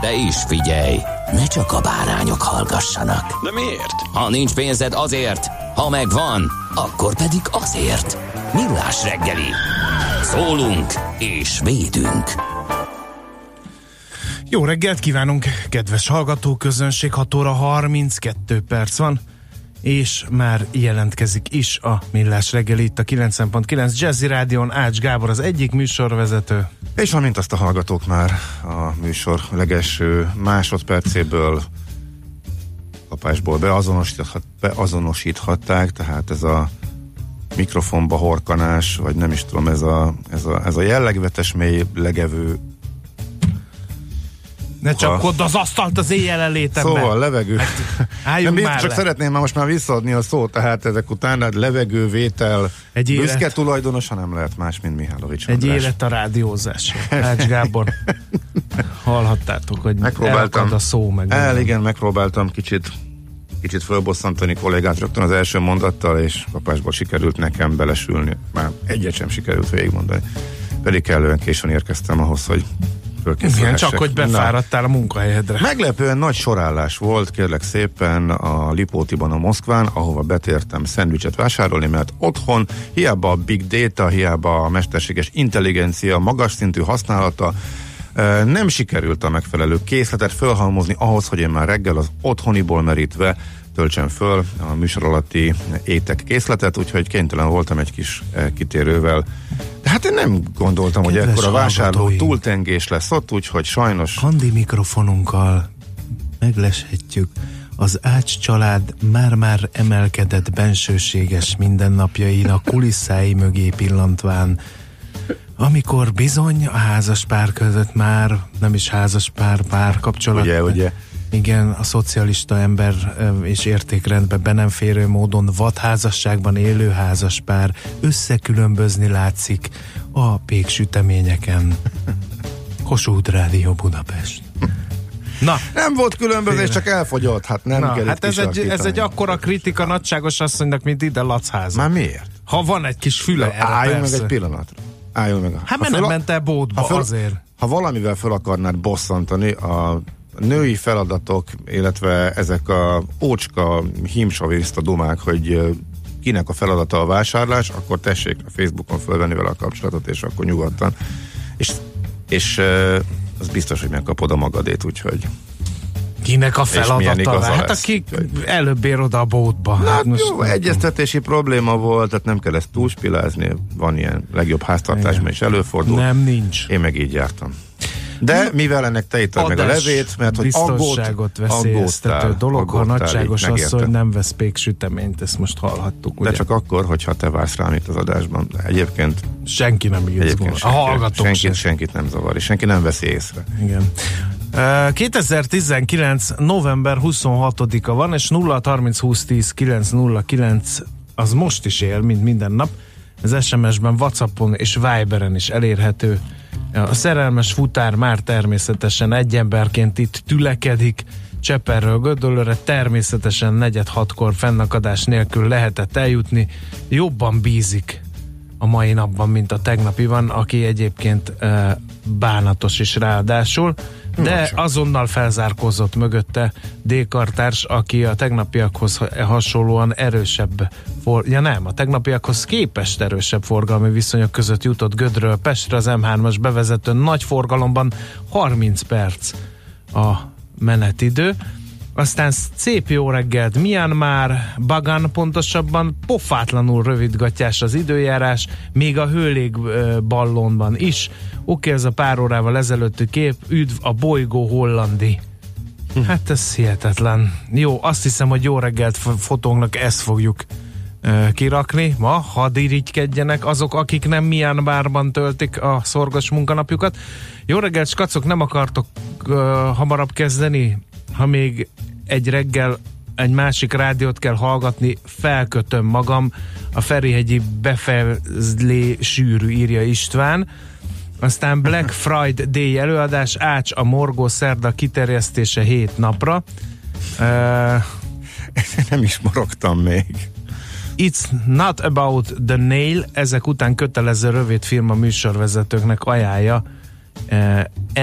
De is figyelj, ne csak a bárányok hallgassanak. De miért? Ha nincs pénzed azért, ha megvan, akkor pedig azért. Millás reggeli. Szólunk és védünk. Jó reggelt kívánunk, kedves hallgatóközönség, 6 óra 32 perc van, és már jelentkezik is a Millás reggeli itt a 90.9 Jazzy Rádion, Ács Gábor az egyik műsorvezető. És amint azt a hallgatók már a műsor legelső másodpercéből kapásból beazonosíthat, beazonosíthatták, tehát ez a mikrofonba horkanás, vagy nem is tudom, ez a, ez a, ez a jellegvetes mély legevő Ne csak odd az asztalt az éjjel elétembe. Szóval levegő. álljunk Nem, már csak le. szeretném már most már visszaadni a szót, tehát ezek után hát levegővétel, Egy élet. büszke tulajdonosa nem lehet más, mint Mihálovics Egy András. élet a rádiózás. Ács Gábor. Hallhattátok, hogy Megpróbáltam. a szó meg. El, igen, megpróbáltam kicsit kicsit fölbosszantani kollégát rögtön az első mondattal, és kapásból sikerült nekem belesülni. Már egyet sem sikerült végigmondani. Pedig kellően későn érkeztem ahhoz, hogy fölkészülhessek. Igen, csak hogy Na, befáradtál a munkahelyedre. Meglepően nagy sorállás volt, kérlek szépen a Lipótiban a Moszkván, ahova betértem szendvicset vásárolni, mert otthon hiába a big data, hiába a mesterséges intelligencia magas szintű használata, nem sikerült a megfelelő készletet fölhalmozni ahhoz, hogy én már reggel az otthoniból merítve töltsem föl a műsor alatti étek készletet, úgyhogy kénytelen voltam egy kis eh, kitérővel. Hát én nem gondoltam, hogy Kedves ekkor a vásárló túltengés lesz ott, úgyhogy sajnos handi mikrofonunkkal megleshetjük az Ács család már-már emelkedett bensőséges mindennapjain a kulisszái mögé pillantván, amikor bizony a házas pár között már nem is házas pár párkapcsolat. Ugye, ugye? Igen, a szocialista ember és értékrendbe be nem férő módon vadházasságban élő házaspár összekülönbözni látszik a péksüteményeken. Kossuth Rádió Budapest. Na, Nem volt különbözés, Félre. csak elfogyott. Hát nem na kell hát ez egy, ez egy akkora kritika nagyságos asszonynak, mint ide Lacháza. Már miért? Ha van egy kis füle erre, Álljon meg persze. egy pillanatra. Álljon meg. Hát mert nem ment el bótba ha föl, azért. Ha valamivel fel akarnád bosszantani a női feladatok, illetve ezek a ócska, hímsavista dumák, hogy kinek a feladata a vásárlás, akkor tessék a Facebookon fölvenni vele a kapcsolatot, és akkor nyugodtan. És, és az biztos, hogy megkapod a magadét, úgyhogy Kinek a feladata? Hát aki előbb ér oda a bótba. Na, Hát hát most jó, nem egyeztetési probléma volt, tehát nem kell ezt túlspilázni, van ilyen legjobb háztartásban is előfordul. Nem, nincs. Én meg így jártam. De mivel ennek te ittad meg a levét, mert hogy aggódt, biztonságot veszélyeztető dolog, ha nagyságos asszony nem vesz péksüteményt, ezt most hallhattuk. De Ugye? csak akkor, hogyha te vársz rám itt az adásban. De egyébként, senki nem izgul. A hallgatók senkit, senkit nem zavar, és senki nem veszi észre. Igen. Uh, 2019. november 26-a van, és 0 30 20 10 909 az most is él, mint minden nap. Az SMS-ben, Whatsappon és Viberen is elérhető. A szerelmes futár már természetesen egy emberként itt tülekedik, Cseperről Gödöllőre természetesen negyed hatkor fennakadás nélkül lehetett eljutni. Jobban bízik a mai napban, mint a tegnapi van, aki egyébként e, bánatos is ráadásul, de azonnal felzárkózott mögötte D-kartárs, aki a tegnapiakhoz ha- hasonlóan erősebb, for, ja nem, a tegnapiakhoz képest erősebb forgalmi viszonyok között jutott Gödről Pestre az M3-as bevezető nagy forgalomban 30 perc a menetidő. Aztán szép jó reggelt, Myanmar, Bagan pontosabban, pofátlanul rövidgatjás az időjárás, még a hőlég ballonban is. Oké, ez a pár órával ezelőtti kép, üdv a bolygó hollandi. Hát ez hihetetlen. Jó, azt hiszem, hogy jó reggelt fotónknak ezt fogjuk kirakni ma, hadd irigykedjenek azok, akik nem Myanmarban töltik a szorgos munkanapjukat. Jó reggelt, skacok, nem akartok ö, hamarabb kezdeni? Ha még egy reggel egy másik rádiót kell hallgatni, felkötöm magam, a Ferihegyi befezlé sűrű, írja István. Aztán Black Friday előadás, Ács a Morgó szerda kiterjesztése 7 napra. Uh, Nem is morogtam még. It's not about the nail, ezek után kötelező rövid film a műsorvezetőknek ajánlja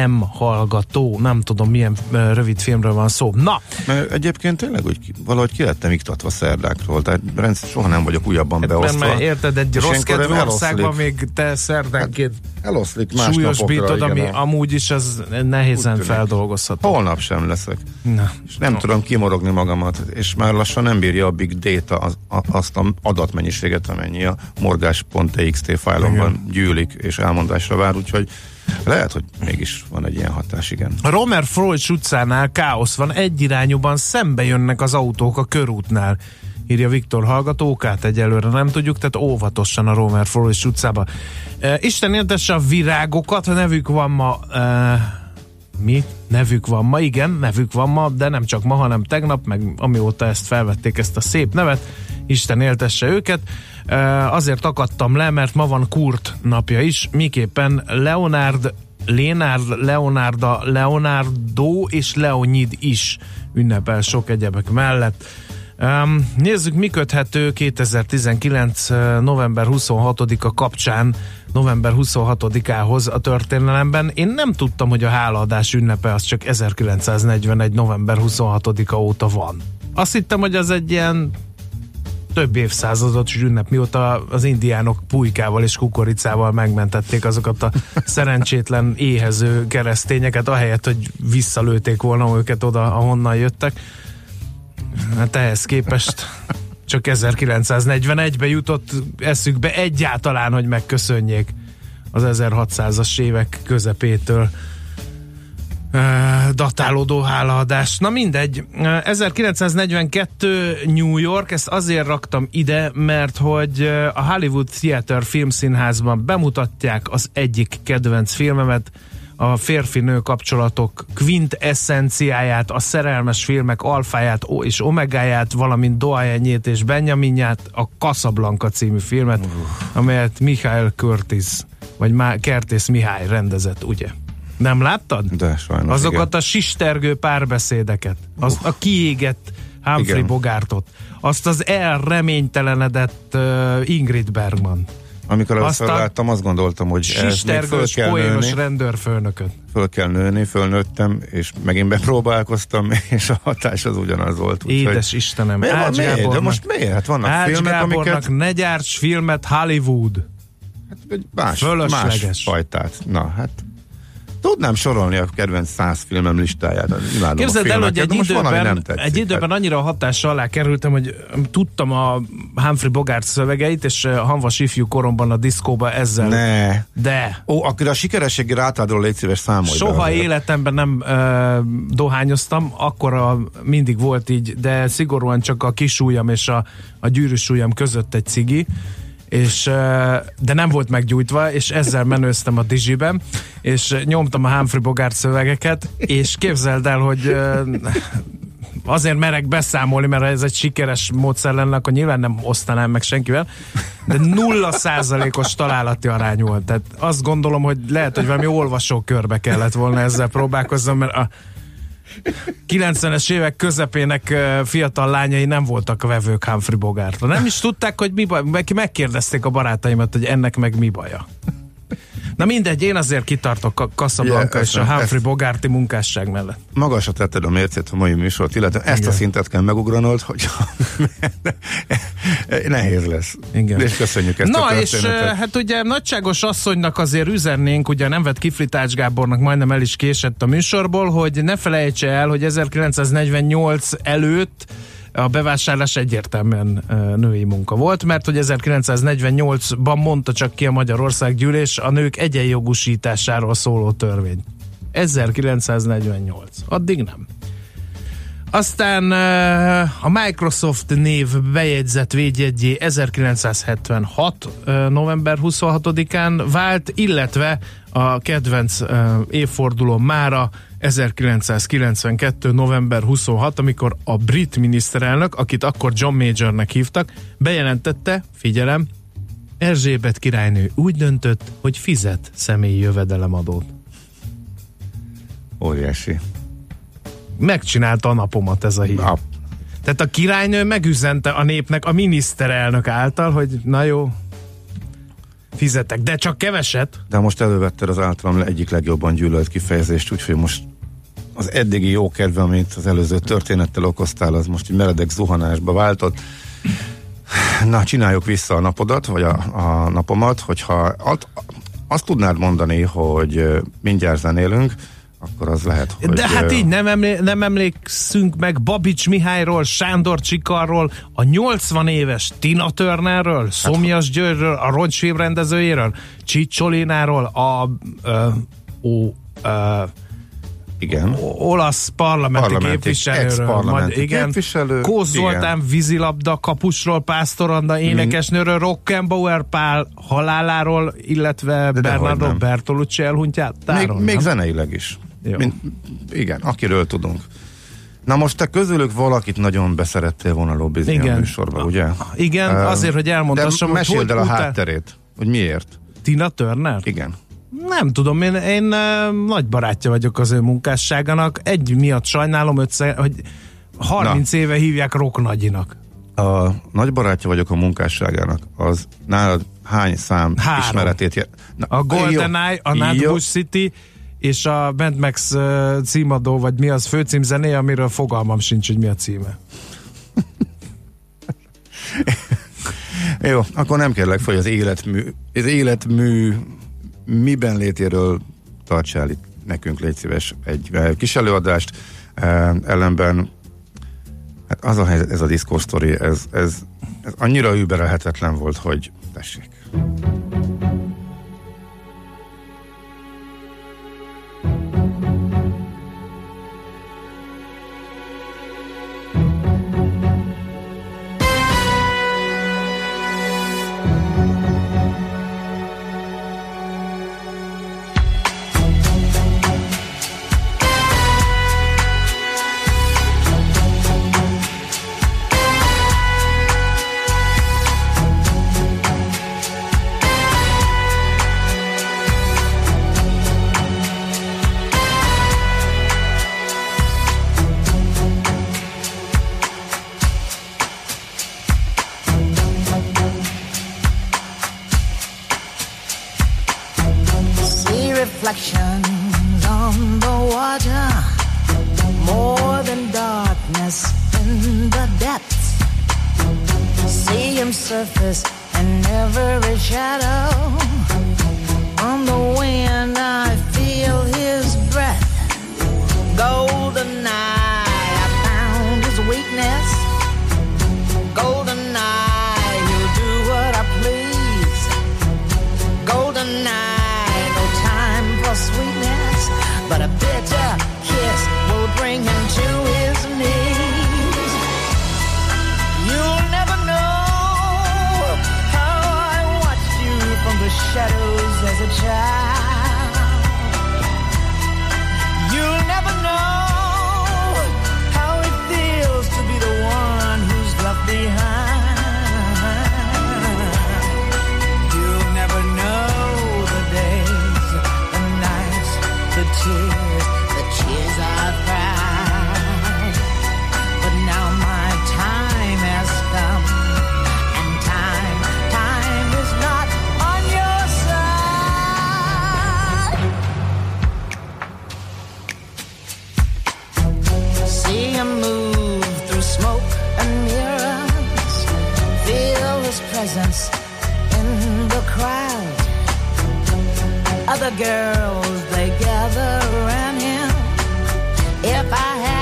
M hallgató, nem tudom milyen uh, rövid filmről van szó. Na, Mert egyébként tényleg úgy, valahogy ki lettem iktatva szerdákról, tehát rendszer, soha nem vagyok újabban mert beosztva. már érted, egy rossz kedvű országban még te szerdánként Eloszlik más súlyosbítod, ami igen, amúgy is az nehézen feldolgozható. Holnap sem leszek. Na, És nem tudom kimorogni magamat, és már lassan nem bírja a big data az, a, azt a adatmennyiséget, amennyi a morgás.txt fájlomban gyűlik és elmondásra vár, úgyhogy lehet, hogy mégis van egy ilyen hatás, igen. A Romer Freud utcánál káosz van, egyirányúban szembe jönnek az autók a körútnál. Írja Viktor hallgatókát, egyelőre nem tudjuk, tehát óvatosan a Romer Freud utcába. E, Isten éltesse a virágokat, nevük van ma... E, mi? Nevük van ma, igen, nevük van ma, de nem csak ma, hanem tegnap, meg amióta ezt felvették, ezt a szép nevet, Isten éltesse őket. Azért akadtam le, mert ma van Kurt napja is, miképpen Leonard Lénárd, Leonarda, Leonardo és Leonid is ünnepel sok egyebek mellett. Um, nézzük, mi köthető 2019. uh, november 26-a kapcsán november 26-ához a történelemben. Én nem tudtam, hogy a hálaadás ünnepe az csak 1941. november 26-a óta van. Azt hittem, hogy az egy ilyen több évszázados ünnep, mióta az indiánok pulykával és kukoricával megmentették azokat a szerencsétlen éhező keresztényeket, ahelyett, hogy visszalőték volna őket oda, ahonnan jöttek. Hát ehhez képest csak 1941-ben jutott eszükbe egyáltalán, hogy megköszönjék az 1600-as évek közepétől datálódó hálaadás. Na mindegy, Eh, 1942 New York, ezt azért raktam ide, mert hogy a Hollywood Theater filmszínházban bemutatják az egyik kedvenc filmemet, a férfi-nő kapcsolatok quintessenciáját, a szerelmes filmek alfáját és omegáját, valamint dohányét és Benjaminját, a Casablanca című filmet, amelyet Michael Curtis, vagy Má- Kertész Mihály rendezett, ugye? Nem láttad? De sajnos Azokat igen. a sistergő párbeszédeket, az a kiégett Humphrey Igen. Bogartot, azt az elreménytelenedett uh, Ingrid Bergman, Amikor Azt először láttam, azt gondoltam, hogy ez még föl kell poénos nőni, rendőrfőnököt. föl kell nőni, fölnőttem, és megint bepróbálkoztam, és a hatás az ugyanaz volt. úgyhogy- Édes Istenem, Miért, Ács miért? De most miért? Hát vannak Ács filmek, Gábornak amiket ne gyárts filmet Hollywood. egy más, Fölösleges. más fajtát. Na, hát tudnám sorolni a kedvenc száz filmem listáját. Imádom Képzeld a el, hogy egy időben, nem tetszik. egy időben hát, annyira hatással alá kerültem, hogy tudtam a Humphrey Bogart szövegeit, és uh, hanvas ifjú koromban a diszkóba ezzel. ne. De Ó, akkor a sikerességi rátádról légy szíves számolj be Soha azért. életemben nem ö, dohányoztam, akkor a, mindig volt így, de szigorúan csak a kis ujjam és a, a gyűrűs ujjam között egy cigi, és, de nem volt meggyújtva, és ezzel menőztem a Digiben, és nyomtam a Humphrey Bogart szövegeket, és képzeld el, hogy azért merek beszámolni, mert ez egy sikeres módszer lenne, akkor nyilván nem osztanám meg senkivel, de nulla százalékos találati arány volt. Tehát azt gondolom, hogy lehet, hogy valami olvasókörbe kellett volna ezzel próbálkoznom, mert a 90-es évek közepének fiatal lányai nem voltak vevők Humphrey Bogartra. Nem is tudták, hogy mi baj. Meg- Megkérdezték a barátaimat, hogy ennek meg mi baja. Na mindegy, én azért kitartok a Casablanca Ugye, és a Humphrey ezt- Bogarti munkásság mellett. Magasra tetted a mércét a mai műsort, illetve ezt Igen. a szintet kell megugranod, hogy nehéz lesz. Igen. És köszönjük ezt Na a és történetet. eh, hát ugye nagyságos asszonynak azért üzennénk, ugye nem vett Kiflitács Gábornak majdnem el is késett a műsorból, hogy ne felejtse el, hogy 1948 előtt a bevásárlás egyértelműen női munka volt, mert hogy 1948-ban mondta csak ki a Magyarország gyűlés a nők egyenjogosításáról szóló törvény. 1948. Addig nem. Aztán a Microsoft név bejegyzett védjegyé 1976. eh, november 26-án vált, illetve a kedvenc évforduló mára 1992. november 26, amikor a brit miniszterelnök, akit akkor John Majornek hívtak, bejelentette, figyelem, Erzsébet királynő úgy döntött, hogy fizet személyi jövedelemadót. Óriási. Megcsinálta a napomat ez a hír. A, Tehát a királynő megüzente a népnek a miniszterelnök által, hogy na jó, fizetek, de csak keveset. de most elővetted az általam egyik legjobban gyűlölt kifejezést, úgyhogy most az eddigi jó kedve, amit az előző történettel okoztál, az most egy meredek zuhanásba váltott. Na, csináljuk vissza a napodat, vagy a, a napomat, hogyha at, azt tudnád mondani, hogy mindjárt zenélünk, akkor az lehet, hogy... De hát így nem, emlé- nem emlékszünk meg Babics Mihályról, Sándor Csikarról, a 80 éves Tina Turnerről, Szomjas Györgyről, a roncsfilm rendezőjéről, Csicsolináról, a ö, ó, ö, Igen. olasz parlamenti, Parlamenti, képviselőről. ex-parlamenti majd- igen, képviselő, Kósz Zoltán igen. vízilabda kapusról, Pásztoranda énekesnőről, Rockenbauer Pál haláláról, illetve dehogy Bernardo. Bertolucci Még, elhunytáról. még nem? zeneileg is. Jó. Mint, igen, akiről tudunk. Na most te közülük valakit nagyon beszerettél volna lobbizni a Igen. műsorba, ugye? Igen, Ö, azért, hogy De elmondhassam, hogy meséld el a után- hátterét, hogy miért. Tina Turner? Igen. Nem tudom, én, én nagy barátja vagyok az ő munkásságának. Egy miatt sajnálom, hogy 30 Na. éve hívják Rock Nagyinak. A nagy barátja vagyok a munkásságának. Az nálad hány szám Három. ismeretét jel... Na, A GoldenEye, a. Nightbush City és a Mad Max címadó, vagy mi az főcímzené, amiről fogalmam sincs, hogy mi a címe. Jó, akkor nem kérlek hogy az életmű, az életmű miben létéről tartsál itt nekünk, légy szíves, egy eh, kis előadást. Eh, ellenben hát az a helyzet, ez a Discord story, ez, ez, ez annyira überelhetetlen volt, hogy tessék. Reflections on the water, more than darkness in the depths. See him surface in every shadow. On the wind, I feel his breath. Golden eye, I found his weakness. A bitter kiss will bring him to his knees. You'll never know how I watched you from the shadows as a child. Crowd. Other girls, they gather around him. If I had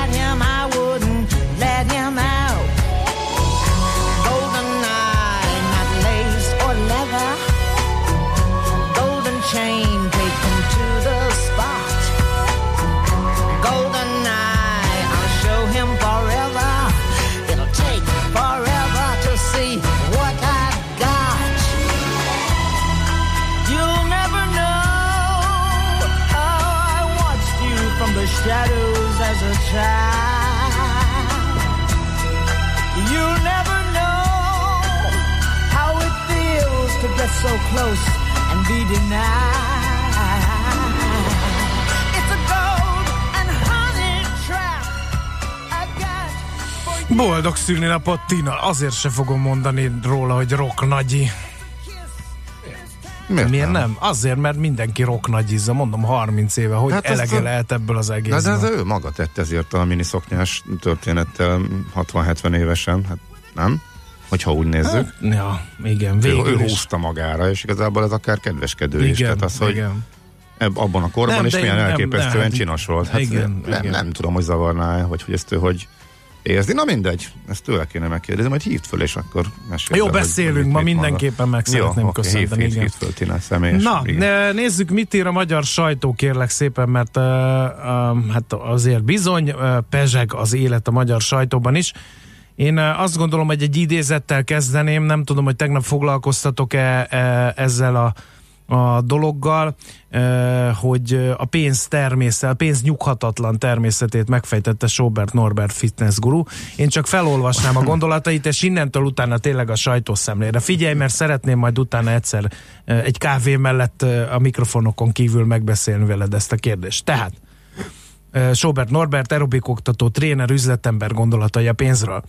close and be denied. It's a gold and honey trap I got for you. Boldog szülinapot, Tina. Azért se fogom mondani róla, hogy rock nagyi. Miért Miért nem? Azért, mert mindenki rock nagyizza, mondom 30 éve, hogy hát elege a- lehet ebből az Na, egészből. de ez ő maga tett ezért a miniszoknyás történettel 60-70 évesen, hát nem? Hogyha úgy nézzük. Ja, igen, Ő, ő Hát, végül is. húzta magára, és igazából ez akár kedveskedő is. Igen, Tehát az, hogy igen. abban a korban Nem, is milyen nem- elképesztően nem, csinos volt. Hát igen, nem, igen. nem tudom, hogy zavarná vagy hogy ezt ő hogy érzi. Na mindegy, ezt tőle kéne megkérdezni, majd hívd föl, és akkor mesélj. Jó, el, beszélünk, ma mindenképpen meg Jó, szeretném hív, köszönteni. hív, igen. hív föl Tina személyes. Na, igen. nézzük, mit ír a magyar sajtó, kérlek szépen, mert uh, uh, hát azért bizony uh, pezseg az élet a magyar sajtóban is. Én uh, azt gondolom, hogy egy idézettel kezdeném, nem tudom, hogy tegnap foglalkoztatok-e e, ezzel a, a dologgal, e, hogy a pénz természet, a pénz nyughatatlan természetét megfejtette Sobert Norbert fitness guru. Én csak felolvasnám a gondolatait, és innentől utána tényleg a sajtószemlére. Figyelj, mert szeretném majd utána egyszer egy kávé mellett a mikrofonokon kívül megbeszélni veled ezt a kérdést. Tehát, Sobert Norbert, aerobik oktató, tréner, üzletember gondolatai a pénzről.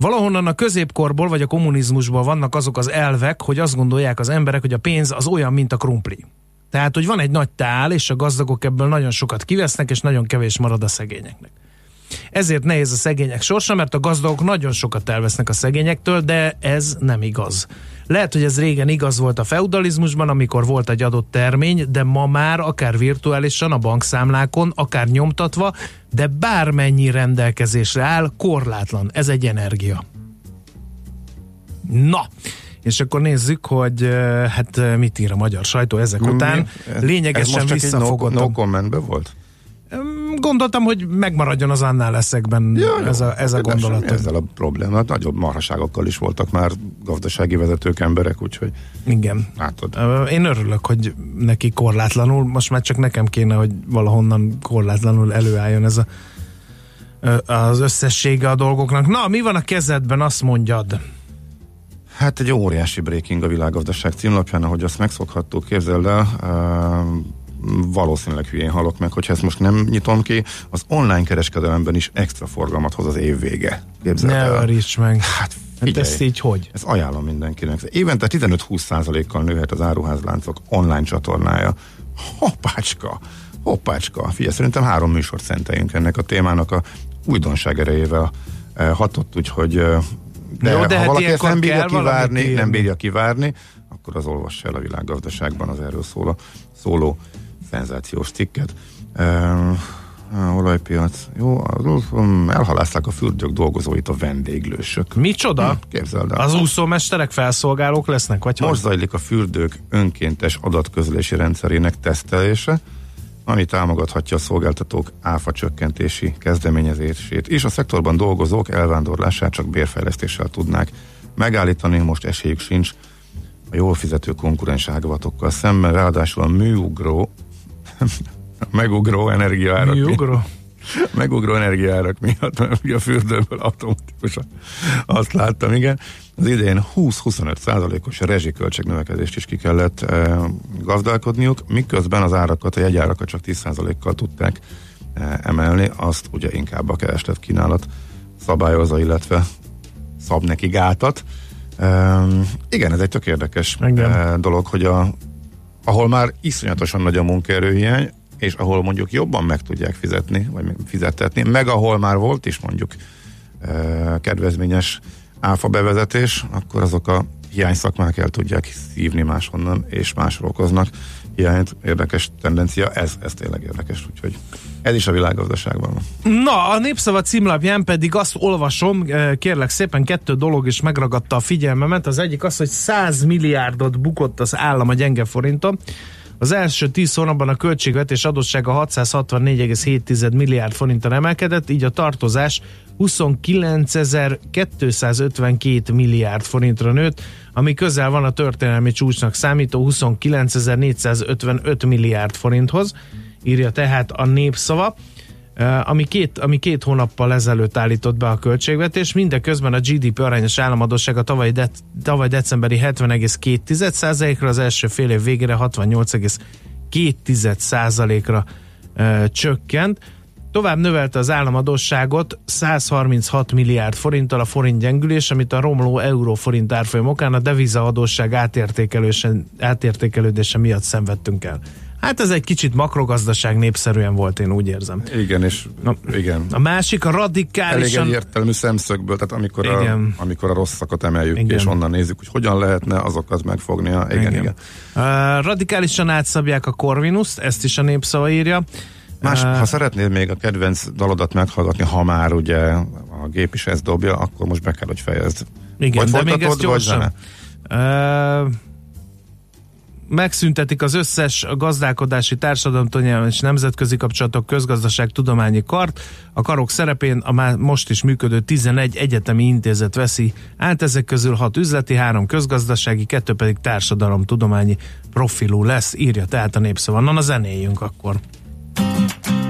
Valahonnan a középkorból vagy a kommunizmusból vannak azok az elvek, hogy azt gondolják az emberek, hogy a pénz az olyan, mint a krumpli. Tehát, hogy van egy nagy tál, és a gazdagok ebből nagyon sokat kivesznek, és nagyon kevés marad a szegényeknek. Ezért nehéz a szegények sorsa, mert a gazdagok nagyon sokat elvesznek a szegényektől, de ez nem igaz. Lehet, hogy ez régen igaz volt a feudalizmusban, amikor volt egy adott termény, de ma már akár virtuálisan a bankszámlákon, akár nyomtatva, de bármennyi rendelkezésre áll, korlátlan. Ez egy energia. Na, és akkor nézzük, hogy hát mit ír a magyar sajtó ezek után. Mi- ez- Lényegesen ez most csak egy no, visszafogottam. no commentbe volt? Gondoltam, hogy megmaradjon az annál leszekben Ja, ez a, ez a de gondolat. semmi Ezzel a probléma. Hát Nagyobb marhaságokkal is voltak már gazdasági vezetők, emberek, úgyhogy Igen. látod. Én örülök, hogy neki korlátlanul, most már csak nekem kéne, hogy valahonnan korlátlanul előálljon ez a, az összessége a dolgoknak. Na, mi van a kezedben, azt mondjad. Hát egy óriási breaking a világgazdaság címlapján, ahogy azt megszokhattuk, képzeld el, valószínűleg hülyén halok meg, hogyha ezt most nem nyitom ki, az online kereskedelemben is extra forgalmat hoz az év vége. Képzeld Ne el. meg. Hát Hát figyelj, ezt így hogy? ezt ajánlom mindenkinek. Évente 15-20%-kal nőhet az áruházláncok online csatornája. Hoppácska, hoppácska. Figyelj, szerintem három műsort szenteljünk ennek a témának a újdonság erejével eh, hatott, úgyhogy eh, de, Jó, de ha hát valaki ezt nem bírja kivárni, nem bírja kivárni, akkor az olvassa el a világgazdaságban az erről szóló, szóló szenzációs cikket. Uh, olajpiac. Jó, um, elhalázták a fürdők dolgozóit a vendéglősök. Micsoda? Képzeld el. Az úszómesterek felszolgálók lesznek, vagy Most hogy? zajlik a fürdők önkéntes adatközlési rendszerének tesztelése, ami támogathatja a szolgáltatók áfa csökkentési kezdeményezését, és a szektorban dolgozók elvándorlását csak bérfejlesztéssel tudnák megállítani, most esélyük sincs a jól fizető konkurens ágavatokkal szemben, ráadásul a műugró megugró energiaárak Mi ugró? megugró energiárak miatt, mert ugye a fürdőből automatikusan azt láttam, igen. Az idén 20-25 százalékos rezsiköltség növekedést is ki kellett e, gazdálkodniuk, miközben az árakat, a jegyárakat csak 10 százalékkal tudták e, emelni, azt ugye inkább a kereslet kínálat szabályozza, illetve szab neki gátat. E, igen, ez egy tök érdekes e, dolog, hogy a, ahol már iszonyatosan nagy a munkaerőhiány, és ahol mondjuk jobban meg tudják fizetni, vagy fizetetni, meg ahol már volt is mondjuk kedvezményes áfa bevezetés, akkor azok a hiány szakmák el tudják szívni máshonnan, és másról okoznak hiányt. Érdekes tendencia, ez, ez tényleg érdekes, úgyhogy ez is a világgazdaságban van. Na, a Népszava címlapján pedig azt olvasom, eh, kérlek szépen, kettő dolog is megragadta a figyelmemet. Az egyik az, hogy 100 milliárdot bukott az állam a gyenge forinton. Az első 10 hónapban a költségvetés adóssága 664,7 milliárd forintra emelkedett, így a tartozás 29.252 milliárd forintra nőtt, ami közel van a történelmi csúcsnak számító 29.455 milliárd forinthoz, írja tehát a népszava ami két, ami két hónappal ezelőtt állított be a költségvetés, mindeközben a GDP arányos államadósága tavaly, de, tavaly decemberi 70,2%-ra, az első fél év végére 68,2%-ra e, csökkent. Tovább növelte az államadóságot 136 milliárd forinttal a forint gyengülés, amit a romló euró-forint árfolyam okán a devizaadósság átértékelődése miatt szenvedtünk el. Hát ez egy kicsit makrogazdaság népszerűen volt, én úgy érzem. Igen, és Na, igen. A másik a radikálisan... Elég egyértelmű szemszögből, tehát amikor, a, amikor a rosszakat emeljük igen. és onnan nézzük, hogy hogyan lehetne azokat megfognia. Igen, igen. igen. Uh, radikálisan átszabják a Corvinuszt, ezt is a népszava írja. Más, uh, ha szeretnéd még a kedvenc dalodat meghallgatni, ha már ugye a gép is ezt dobja, akkor most be kell, hogy fejezd. Igen, vagy de még ezt gyorsan. Uh, megszüntetik az összes gazdálkodási társadalomtanyelven és nemzetközi kapcsolatok közgazdaság tudományi kart. A karok szerepén a már most is működő 11 egyetemi intézet veszi át, ezek közül 6 üzleti, 3 közgazdasági, 2 pedig társadalomtudományi profilú lesz, írja tehát a népszava. Na, a zenéjünk akkor. csak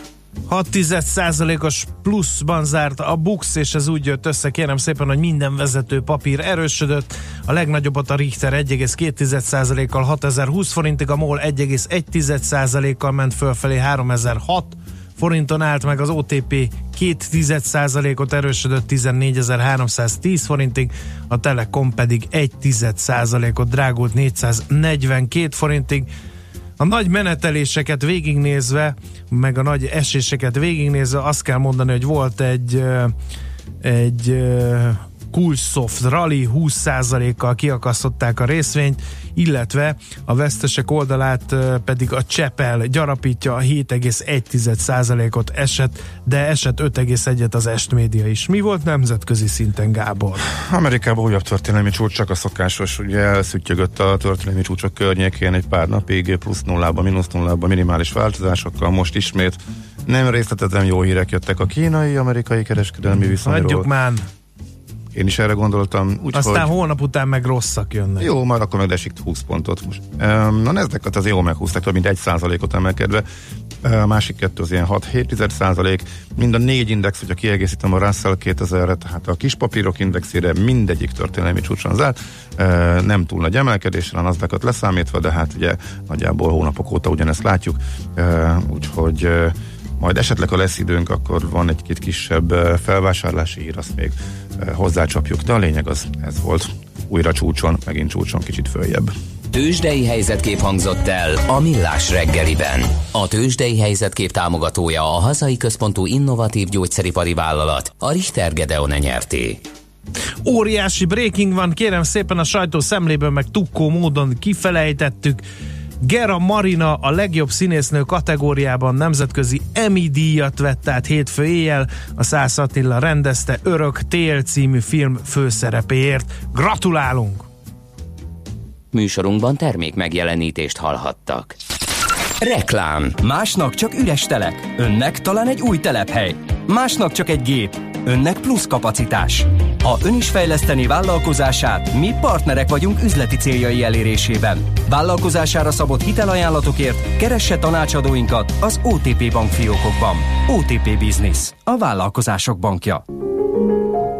6 os pluszban zárt a Bux, és ez úgy jött össze, kérem szépen, hogy minden vezető papír erősödött. A legnagyobbat a Richter 1,2%-kal 6020 forintig, a MOL 1,1%-kal ment fölfelé 3006 forinton állt meg az OTP 2,1%-ot erősödött 14.310 forintig, a Telekom pedig 1,1%-ot drágult 442 forintig. A nagy meneteléseket végignézve, meg a nagy eséseket végignézve azt kell mondani, hogy volt egy egy Coolsoft Rally 20%-kal kiakasztották a részvényt, illetve a vesztesek oldalát pedig a Csepel gyarapítja, a 7,1%-ot esett, de esett 5,1-et az Est média is. Mi volt nemzetközi szinten, Gábor? Amerikában újabb történelmi csúcs, csak a szokásos, ugye elszüttyögött a történelmi csúcsok környékén egy pár napig, plusz nullába, mínusz nullába, minimális változásokkal, most ismét nem részletetem jó hírek jöttek a kínai-amerikai kereskedelmi viszonyról. Hagyjuk már, én is erre gondoltam. Úgy, Aztán hogy... hónap után meg rosszak jönnek. Jó, már akkor megdesik 20 pontot most. Na ezeket az jó meghúztak, több mint egy százalékot emelkedve. A másik kettő az ilyen 6-7 százalék. Mind a négy index, hogyha kiegészítem a Russell 2000-re, tehát a kis papírok indexére mindegyik történelmi csúcson zárt. Nem túl nagy emelkedésre, a nasdaq leszámítva, de hát ugye nagyjából hónapok óta ugyanezt látjuk. Úgyhogy majd esetleg, ha lesz időnk, akkor van egy-két kisebb felvásárlási hír, azt még hozzácsapjuk, de a lényeg az ez volt. Újra csúcson, megint csúcson, kicsit följebb. Tőzsdei helyzetkép hangzott el a Millás reggeliben. A Tőzsdei helyzetkép támogatója a hazai központú innovatív gyógyszeripari vállalat, a Richter Gedeon nyerté. Óriási breaking van, kérem szépen a sajtó szemléből meg tukkó módon kifelejtettük. Gera Marina a legjobb színésznő kategóriában nemzetközi Emmy díjat vett át hétfő éjjel. A Szász Attila rendezte Örök Tél című film főszerepéért. Gratulálunk! Műsorunkban termék megjelenítést hallhattak. Reklám Másnak csak üres telek, önnek talán egy új telephely. Másnak csak egy gép, önnek plusz kapacitás. Ha ön is fejleszteni vállalkozását, mi partnerek vagyunk üzleti céljai elérésében. Vállalkozására szabott hitelajánlatokért keresse tanácsadóinkat az OTP bank fiókokban. OTP Business, a vállalkozások bankja.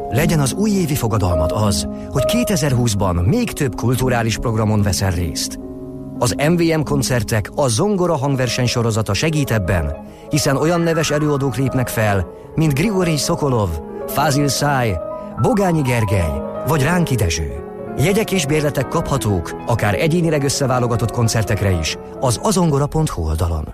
Legyen az újévi fogadalmad az, hogy 2020-ban még több kulturális programon veszel részt. Az MVM koncertek a Zongora hangverseny sorozata segít ebben, hiszen olyan neves előadók lépnek fel, mint Grigori Szokolov, Fázil Száj, Bogányi Gergely vagy Ránki Dezső. Jegyek és bérletek kaphatók, akár egyénileg összeválogatott koncertekre is, az azongora.hu oldalon.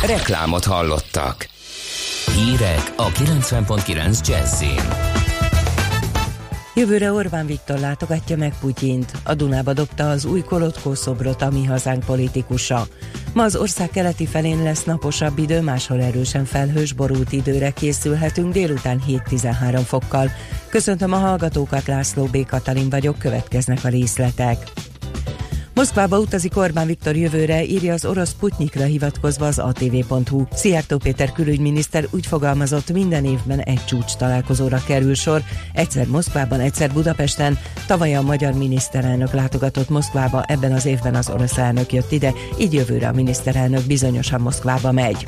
Reklámot hallottak. Hírek a 90.9 Jazzin. Jövőre Orbán Viktor látogatja meg Putyint. A Dunába dobta az új Kolotkó szobrot a mi hazánk politikusa. Ma az ország keleti felén lesz naposabb idő, máshol erősen felhős, borult időre készülhetünk délután 7-13 fokkal. Köszöntöm a hallgatókat, László B. Katalin vagyok, következnek a részletek. Moszkvába utazik Orbán Viktor jövőre, írja az orosz Putnyikra hivatkozva az ATV.hu. Szijjártó Péter külügyminiszter úgy fogalmazott, minden évben egy csúcs találkozóra kerül sor, egyszer Moszkvában, egyszer Budapesten. Tavaly a magyar miniszterelnök látogatott Moszkvába, ebben az évben az orosz elnök jött ide, így jövőre a miniszterelnök bizonyosan Moszkvába megy.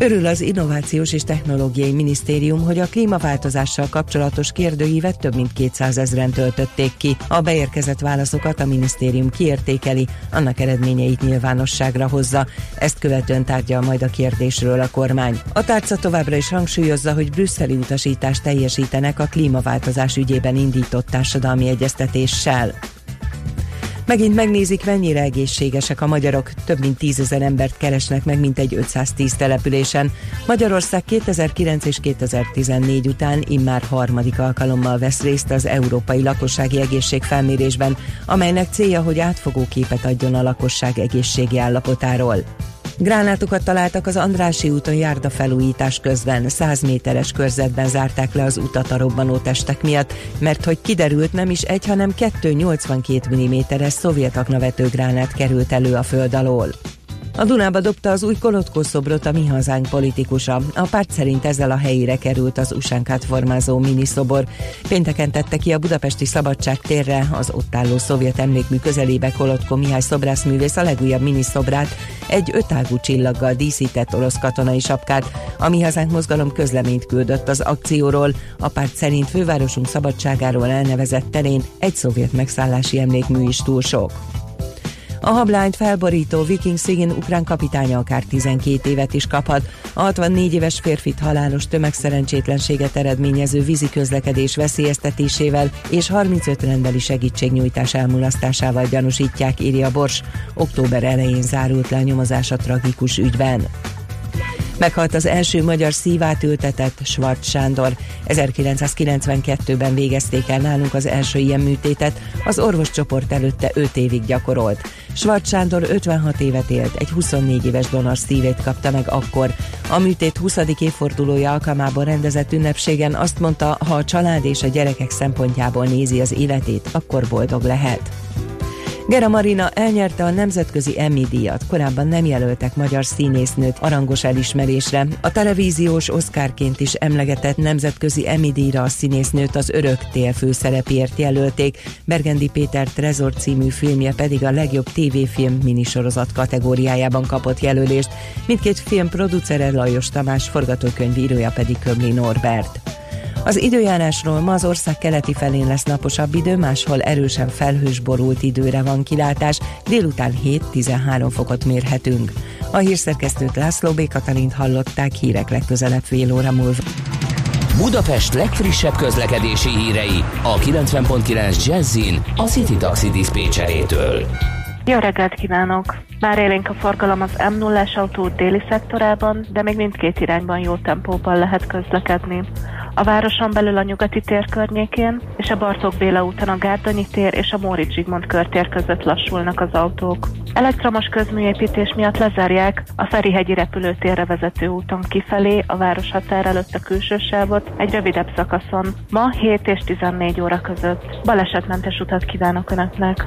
Örül az Innovációs és Technológiai Minisztérium, hogy a klímaváltozással kapcsolatos kérdőívet több mint 200 ezeren töltötték ki. A beérkezett válaszokat a minisztérium kiértékeli, annak eredményeit nyilvánosságra hozza. Ezt követően tárgyal majd a kérdésről a kormány. A tárca továbbra is hangsúlyozza, hogy brüsszeli utasítást teljesítenek a klímaváltozás ügyében indított társadalmi egyeztetéssel. Megint megnézik, mennyire egészségesek a magyarok. Több mint tízezer embert keresnek meg, mint egy 510 településen. Magyarország 2009 és 2014 után immár harmadik alkalommal vesz részt az Európai Lakossági Egészségfelmérésben, amelynek célja, hogy átfogó képet adjon a lakosság egészségi állapotáról. Gránátokat találtak az Andrási úton járda felújítás közben. 100 méteres körzetben zárták le az utat a robbanó testek miatt, mert hogy kiderült nem is egy, hanem 282 mm-es szovjet aknavető gránát került elő a föld alól. A Dunába dobta az új Kolotkó szobrot a Mi Hazánk politikusa. A párt szerint ezzel a helyére került az usánkát formázó miniszobor. Pénteken tette ki a budapesti Szabadság térre az ott álló szovjet emlékmű közelébe Kolotkó Mihály szobrászművész a legújabb miniszobrát, egy ötágú csillaggal díszített orosz katonai sapkát. A Mi Hazánk mozgalom közleményt küldött az akcióról. A párt szerint fővárosunk szabadságáról elnevezett terén egy szovjet megszállási emlékmű is túl sok. A hablányt felborító Viking Szigin ukrán kapitánya akár 12 évet is kaphat. A 64 éves férfit halálos tömegszerencsétlenséget eredményező vízi közlekedés veszélyeztetésével és 35 rendbeli segítségnyújtás elmulasztásával gyanúsítják, írja Bors. Október elején zárult le a nyomozás a tragikus ügyben. Meghalt az első magyar szívát ültetett Svart Sándor. 1992-ben végezték el nálunk az első ilyen műtétet, az orvoscsoport előtte 5 évig gyakorolt. Svart Sándor 56 évet élt, egy 24 éves donor szívét kapta meg akkor. A műtét 20. évfordulója alkalmában rendezett ünnepségen azt mondta, ha a család és a gyerekek szempontjából nézi az életét, akkor boldog lehet. Gera Marina elnyerte a nemzetközi Emmy díjat, korábban nem jelöltek magyar színésznőt arangos elismerésre. A televíziós Oscarként is emlegetett nemzetközi Emmy díjra a színésznőt az Örök tél főszerepért jelölték, Bergendi Péter Trezor című filmje pedig a legjobb tévéfilm minisorozat kategóriájában kapott jelölést, mindkét film producere Lajos Tamás, forgatókönyvírója pedig Kömli Norbert. Az időjárásról ma az ország keleti felén lesz naposabb idő, máshol erősen felhős borult időre van kilátás, délután 7-13 fokot mérhetünk. A hírszerkesztőt László B. Katalint hallották hírek legközelebb fél óra múlva. Budapest legfrissebb közlekedési hírei a 90.9 Jazzin a City Taxi Dispécsejétől. Jó reggelt kívánok! Bár élénk a forgalom az m 0 autó déli szektorában, de még mindkét irányban jó tempóban lehet közlekedni a városon belül a nyugati tér környékén, és a Bartók Béla úton a Gárdonyi tér és a Móricz Zsigmond körtér között lassulnak az autók. Elektromos közműépítés miatt lezárják a Ferihegyi repülőtérre vezető úton kifelé a város határ előtt a külső sávot egy rövidebb szakaszon, ma 7 és 14 óra között. Balesetmentes utat kívánok Önöknek!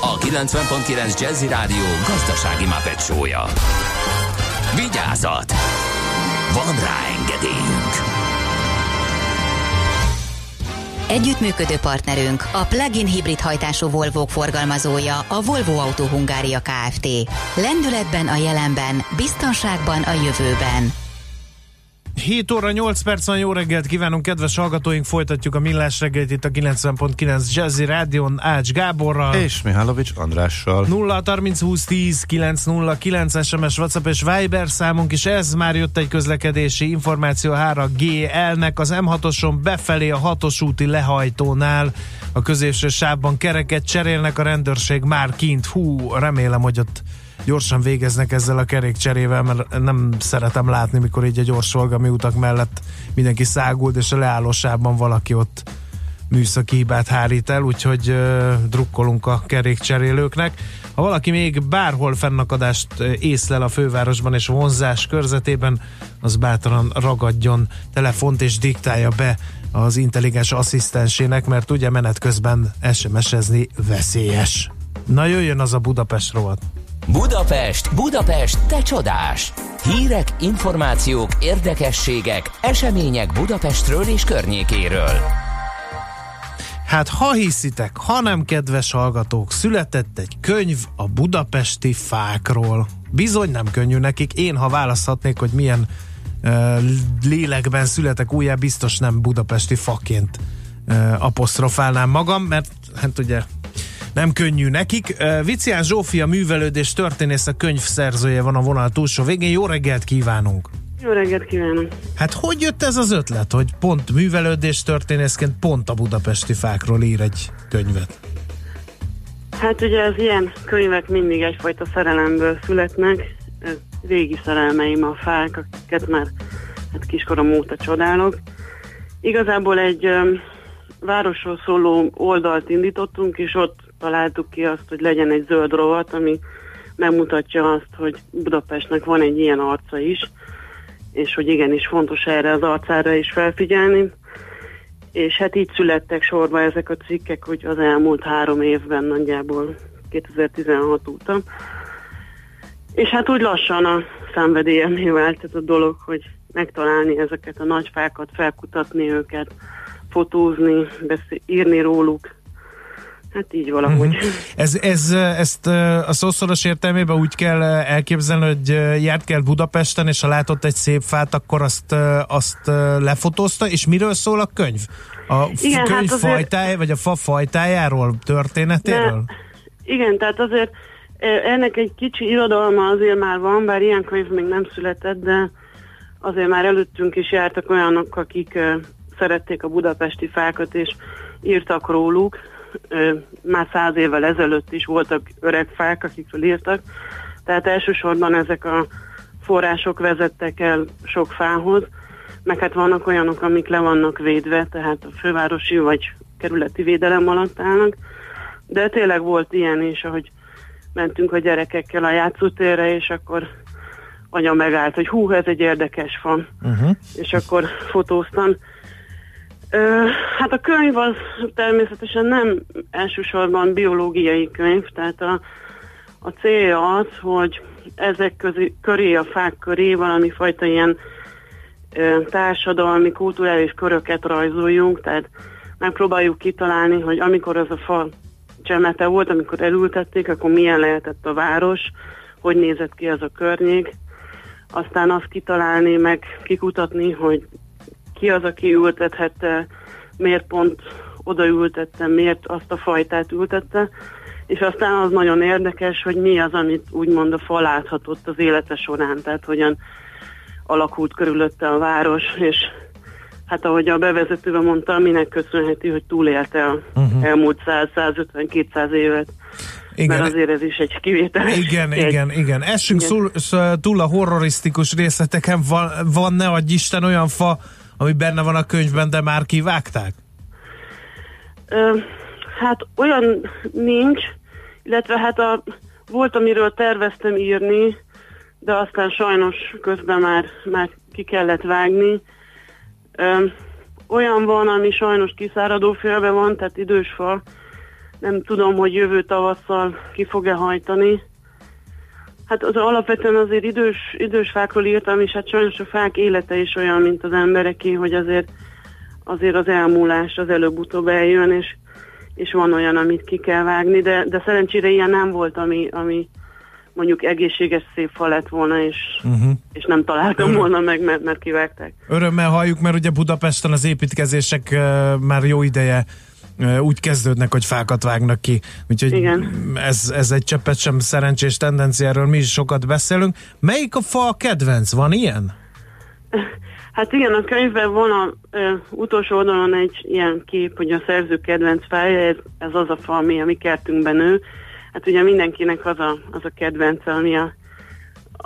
a 90.9 Jazzy Rádió gazdasági mapetsója. Vigyázat! Van rá engedélyünk! Együttműködő partnerünk a plug-in hibrid hajtású Volvo forgalmazója a Volvo Auto Hungária Kft. Lendületben a jelenben, biztonságban a jövőben. 7 óra 8 perc van, jó reggelt kívánunk, kedves hallgatóink, folytatjuk a millás reggelt itt a 90.9 Jazzy Rádion Ács Gáborral. És Mihálovics Andrással. 0 30 20 10 909 SMS, WhatsApp és Viber számunk is, ez már jött egy közlekedési információ 3GL-nek az M6-oson befelé a 6-os úti lehajtónál a középső sávban kereket cserélnek, a rendőrség már kint, hú, remélem, hogy ott gyorsan végeznek ezzel a kerékcserével, mert nem szeretem látni, mikor így a gyors forgalmi utak mellett mindenki száguld, és a leállósában valaki ott műszaki hibát hárít el, úgyhogy uh, drukkolunk a kerékcserélőknek. Ha valaki még bárhol fennakadást észlel a fővárosban és vonzás körzetében, az bátran ragadjon telefont és diktálja be az intelligens asszisztensének, mert ugye menet közben SMS-ezni veszélyes. Na jöjjön az a Budapest rovat. Budapest, Budapest, te csodás! Hírek, információk, érdekességek, események Budapestről és környékéről. Hát ha hiszitek, ha nem kedves hallgatók, született egy könyv a budapesti fákról. Bizony nem könnyű nekik. Én, ha választhatnék, hogy milyen uh, lélekben születek újjá, biztos nem budapesti faként uh, apostrofálnám magam, mert hát ugye nem könnyű nekik. Vicián Zsófia művelődés történész a könyv szerzője van a vonal túlsó végén. Jó reggelt kívánunk! Jó reggelt kívánok! Hát hogy jött ez az ötlet, hogy pont művelődés történészként pont a budapesti fákról ír egy könyvet? Hát ugye az ilyen könyvek mindig egyfajta szerelemből születnek. Régi szerelmeim a fák, akiket már hát kiskorom óta csodálok. Igazából egy um, városról szóló oldalt indítottunk, és ott találtuk ki azt, hogy legyen egy zöld rovat, ami megmutatja azt, hogy Budapestnek van egy ilyen arca is, és hogy igenis fontos erre az arcára is felfigyelni. És hát így születtek sorba ezek a cikkek, hogy az elmúlt három évben nagyjából 2016 óta. És hát úgy lassan a szenvedélyemé vált ez a dolog, hogy megtalálni ezeket a nagy fákat, felkutatni őket, fotózni, beszél, írni róluk, Hát így valahogy. Uh-huh. Ez, ez, ezt a szószoros értelmében úgy kell elképzelni, hogy járt kell Budapesten, és ha látott egy szép fát, akkor azt, azt lefotózta, és miről szól a könyv? A igen, könyv hát azért... fajtája, vagy a fa fajtájáról, történetéről? De, igen, tehát azért ennek egy kicsi irodalma azért már van, bár ilyen könyv még nem született, de azért már előttünk is jártak olyanok, akik szerették a budapesti fákat, és írtak róluk, már száz évvel ezelőtt is voltak öreg fák, akikről írtak, tehát elsősorban ezek a források vezettek el sok fához, meg hát vannak olyanok, amik le vannak védve, tehát a fővárosi vagy kerületi védelem alatt állnak, de tényleg volt ilyen is, ahogy mentünk a gyerekekkel a játszótérre, és akkor anya megállt, hogy hú, ez egy érdekes fan, uh-huh. és akkor fotóztam. Hát a könyv az természetesen nem elsősorban biológiai könyv, tehát a, a célja az, hogy ezek közé, köré, a fák köré valami fajta ilyen ö, társadalmi, kulturális köröket rajzoljunk, tehát megpróbáljuk kitalálni, hogy amikor az a fa csemete volt, amikor elültették, akkor milyen lehetett a város, hogy nézett ki az a környék, aztán azt kitalálni, meg kikutatni, hogy ki az, aki ültethette, miért pont oda ültette, miért azt a fajtát ültette, és aztán az nagyon érdekes, hogy mi az, amit úgymond a fa láthatott az élete során, tehát hogyan alakult körülötte a város, és hát ahogy a bevezetőben mondta, minek köszönheti, hogy túlélte a uh-huh. elmúlt 100-150-200 évet. Igen. Mert azért ez is egy kivételes. Igen, egy. igen, igen. Essünk igen. Szul, túl a horrorisztikus részleteken. Van, van ne adj Isten olyan fa, ami benne van a könyvben, de már kivágták? Ö, hát olyan nincs, illetve hát a, volt, amiről terveztem írni, de aztán sajnos közben már, már ki kellett vágni. Ö, olyan van, ami sajnos kiszáradó félbe van, tehát idős fa. Nem tudom, hogy jövő tavasszal ki fog-e hajtani. Hát az alapvetően azért idős, idős fákról írtam, és hát sajnos a fák élete is olyan, mint az embereké, hogy azért, azért az elmúlás az előbb-utóbb eljön, és, és van olyan, amit ki kell vágni, de, de szerencsére ilyen nem volt, ami, ami mondjuk egészséges szép fa lett volna, és, uh-huh. és nem találtam Öröm. volna meg, mert, mert kivágták. Örömmel halljuk, mert ugye Budapesten az építkezések uh, már jó ideje úgy kezdődnek, hogy fákat vágnak ki. Úgyhogy Igen. Ez, ez egy cseppet sem szerencsés tendenciáról mi is sokat beszélünk. Melyik a fa a kedvenc? Van ilyen? Hát igen, a könyvben van a ö, utolsó oldalon egy ilyen kép, hogy a szerző kedvenc fája, ez, ez az a fa, ami a mi kertünkben nő. Hát ugye mindenkinek az a, az a kedvence, ami a,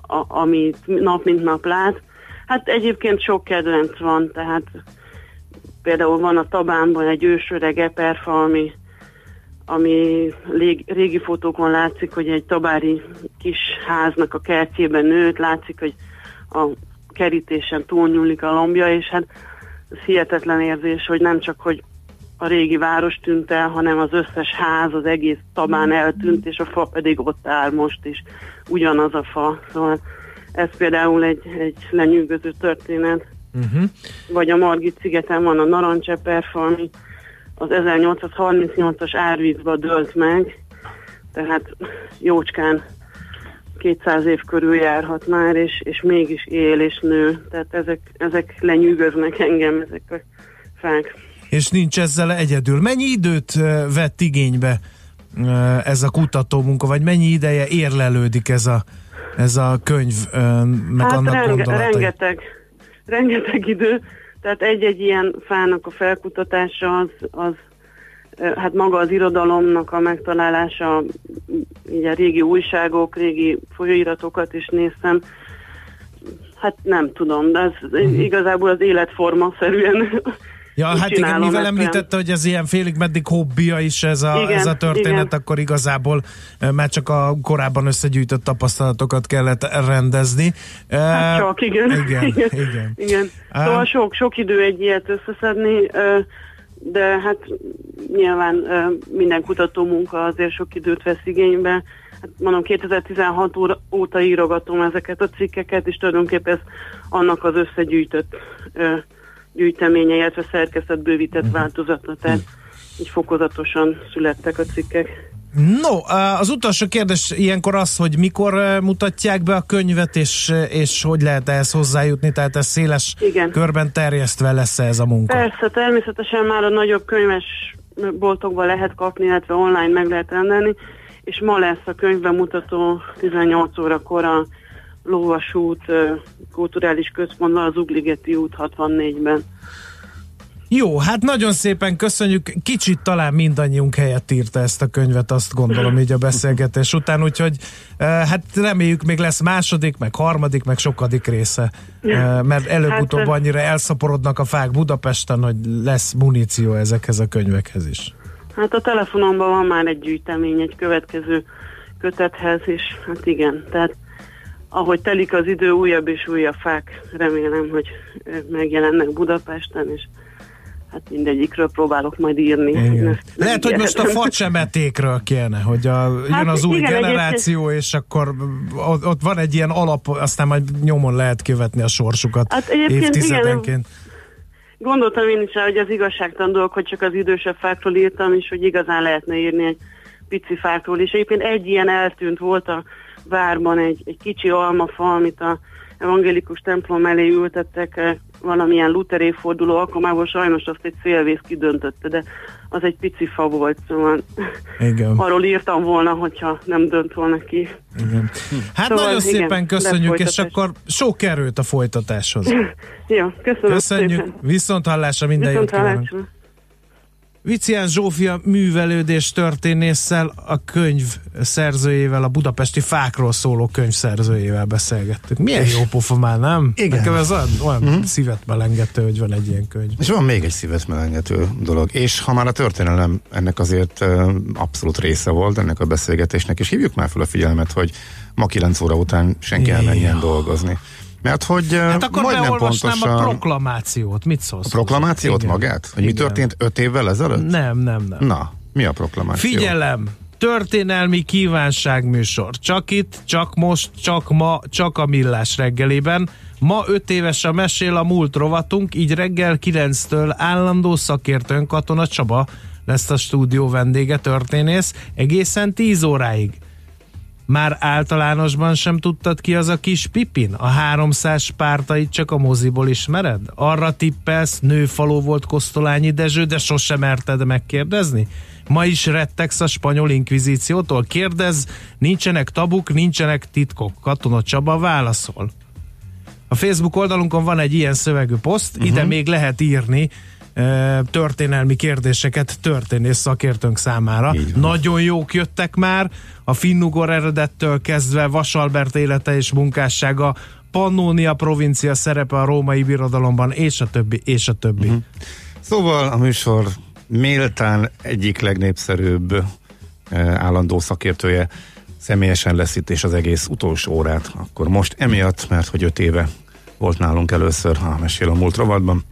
a, amit nap mint nap lát. Hát egyébként sok kedvenc van, tehát Például van a Tabánban egy ősöreg eperfa, ami, ami lég, régi fotókon látszik, hogy egy tabári kis háznak a kertjében nőtt, látszik, hogy a kerítésen túlnyúlik a lombja, és hát ez hihetetlen érzés, hogy nem csak, hogy a régi város tűnt el, hanem az összes ház, az egész tabán eltűnt, és a fa pedig ott áll most is, ugyanaz a fa. Szóval ez például egy, egy lenyűgöző történet. Uh-huh. Vagy a Margit szigeten van a narancseperfa, ami az 1838-as árvízba dölt meg, tehát jócskán 200 év körül járhat már, és, és mégis él és nő. Tehát ezek, ezek lenyűgöznek engem, ezek a fák. És nincs ezzel egyedül. Mennyi időt vett igénybe ez a kutatómunka, vagy mennyi ideje érlelődik ez a, ez a könyv, meg hát annak renge, rengeteg, rengeteg idő, tehát egy-egy ilyen fának a felkutatása az, az hát maga az irodalomnak a megtalálása, így a régi újságok, régi folyóiratokat is néztem, hát nem tudom, de ez uh-huh. igazából az életforma szerűen Ja, hát igen, mivel említette, hogy ez ilyen félig meddig hobbija is ez a, igen, ez a történet, igen. akkor igazából már csak a korábban összegyűjtött tapasztalatokat kellett rendezni. Hát csak, igen. Igen, igen. igen. igen. Szóval sok, sok idő egy ilyet összeszedni, de hát nyilván minden kutató munka azért sok időt vesz igénybe. Hát mondom, 2016 óta írogatom ezeket a cikkeket, és tulajdonképpen ez annak az összegyűjtött gyűjteménye, illetve szerkezet bővített uh-huh. változata, tehát így fokozatosan születtek a cikkek. No, az utolsó kérdés ilyenkor az, hogy mikor mutatják be a könyvet, és, és hogy lehet ehhez hozzájutni, tehát ez széles Igen. körben terjesztve lesz ez a munka? Persze, természetesen már a nagyobb könyves boltokban lehet kapni, illetve online meg lehet rendelni, és ma lesz a könyvbemutató 18 órakor a Lóvasút kulturális központban, az Ugligeti út 64-ben. Jó, hát nagyon szépen köszönjük. Kicsit talán mindannyiunk helyett írta ezt a könyvet, azt gondolom így a beszélgetés után, úgyhogy hát reméljük még lesz második, meg harmadik, meg sokadik része, mert előbb-utóbb hát, annyira elszaporodnak a fák Budapesten, hogy lesz muníció ezekhez a könyvekhez is. Hát a telefonomban van már egy gyűjtemény egy következő kötethez, és hát igen, tehát ahogy telik az idő, újabb és újabb fák remélem, hogy megjelennek Budapesten, és hát mindegyikről próbálok majd írni. Igen. Lehet, hogy most a facsemetékről kéne, hogy a, hát jön az új igen, generáció, egyébként... és akkor ott van egy ilyen alap, aztán majd nyomon lehet követni a sorsukat hát évtizedenként. Igen, gondoltam én is rá, hogy az igazságtan dolog, hogy csak az idősebb fákról írtam, és hogy igazán lehetne írni egy pici fákról is. Egyébként egy ilyen eltűnt volt a várban egy, egy kicsi almafa, amit a evangélikus templom elé ültettek valamilyen Luther évforduló alkalmából sajnos azt egy szélvész kidöntötte, de az egy pici fa volt, szóval Igen. arról írtam volna, hogyha nem dönt volna ki. Igen. Hát Szóval nagyon igen, szépen köszönjük, és akkor sok erőt a folytatáshoz. Jó, köszönöm Köszönjük, szépen. viszont hallásra minden jót hallásra. Vicián Zsófia művelődés történésszel, a könyv szerzőjével, a budapesti fákról szóló könyv szerzőjével beszélgettünk. Milyen jó pofa már, nem? Igen. Nekem ez olyan, olyan Mhm. szívet melengető, hogy van egy ilyen könyv. És van még egy szívet melengető dolog, és ha már a történelem ennek azért abszolút része volt, ennek a beszélgetésnek, és hívjuk már fel a figyelmet, hogy ma 9 óra után senki elmenjen dolgozni. Mert hogy Hát akkor majdnem pontosan... a proklamációt. Mit szólsz? a proklamációt Igen. magát? Hogy mi Igen. történt 5 évvel ezelőtt? Nem, nem, nem. Na, mi a proklamáció? Figyelem! Történelmi kívánságműsor. Csak itt, csak most, csak ma, csak a millás reggeliben. Ma öt éves a mesél a múlt rovatunk, így reggel 9-től állandó szakértőnk Katona Csaba lesz a stúdió vendége, történész, egészen 10 óráig. Már általánosban sem tudtad ki az a kis Pipin? A 300 pártait csak a moziból ismered? Arra tippelsz, nőfaló volt Kosztolányi Dezső, de sosem merted megkérdezni? Ma is rettegsz a spanyol inkvizíciótól? Kérdez, nincsenek tabuk, nincsenek titkok. Katona Csaba válaszol. A Facebook oldalunkon van egy ilyen szövegű poszt, uh-huh. ide még lehet írni e, történelmi kérdéseket történész szakértőnk számára. Nagyon jók jöttek már, a finnugor eredettől kezdve Vasalbert élete és munkássága, Pannonia provincia szerepe a római birodalomban, és a többi, és a többi. Uh-huh. Szóval a műsor méltán egyik legnépszerűbb eh, állandó szakértője személyesen lesz itt, és az egész utolsó órát. Akkor most emiatt, mert hogy öt éve volt nálunk először a Mesél a múlt rovatban.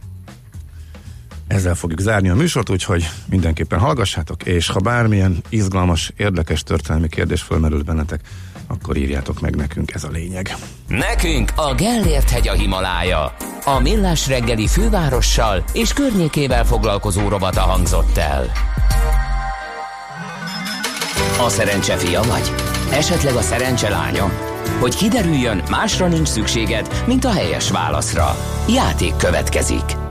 Ezzel fogjuk zárni a műsort, úgyhogy mindenképpen hallgassátok, és ha bármilyen izgalmas, érdekes történelmi kérdés fölmerül bennetek, akkor írjátok meg nekünk, ez a lényeg. Nekünk a Gellért hegy a Himalája. A millás reggeli fővárossal és környékével foglalkozó robata hangzott el. A szerencse fia vagy? Esetleg a szerencse lánya? Hogy kiderüljön, másra nincs szükséged, mint a helyes válaszra. Játék következik.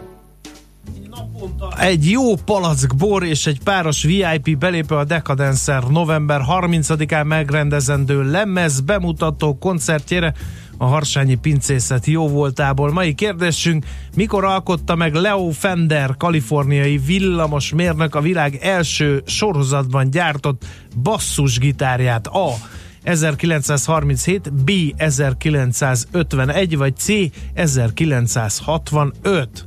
Egy jó palack bor és egy páros VIP belépő a Decadancer november 30-án megrendezendő lemez bemutató koncertjére a Harsányi Pincészet jó voltából. Mai kérdésünk, mikor alkotta meg Leo Fender, kaliforniai villamos mérnök a világ első sorozatban gyártott basszusgitárját? A. 1937, B. 1951, vagy C. 1965.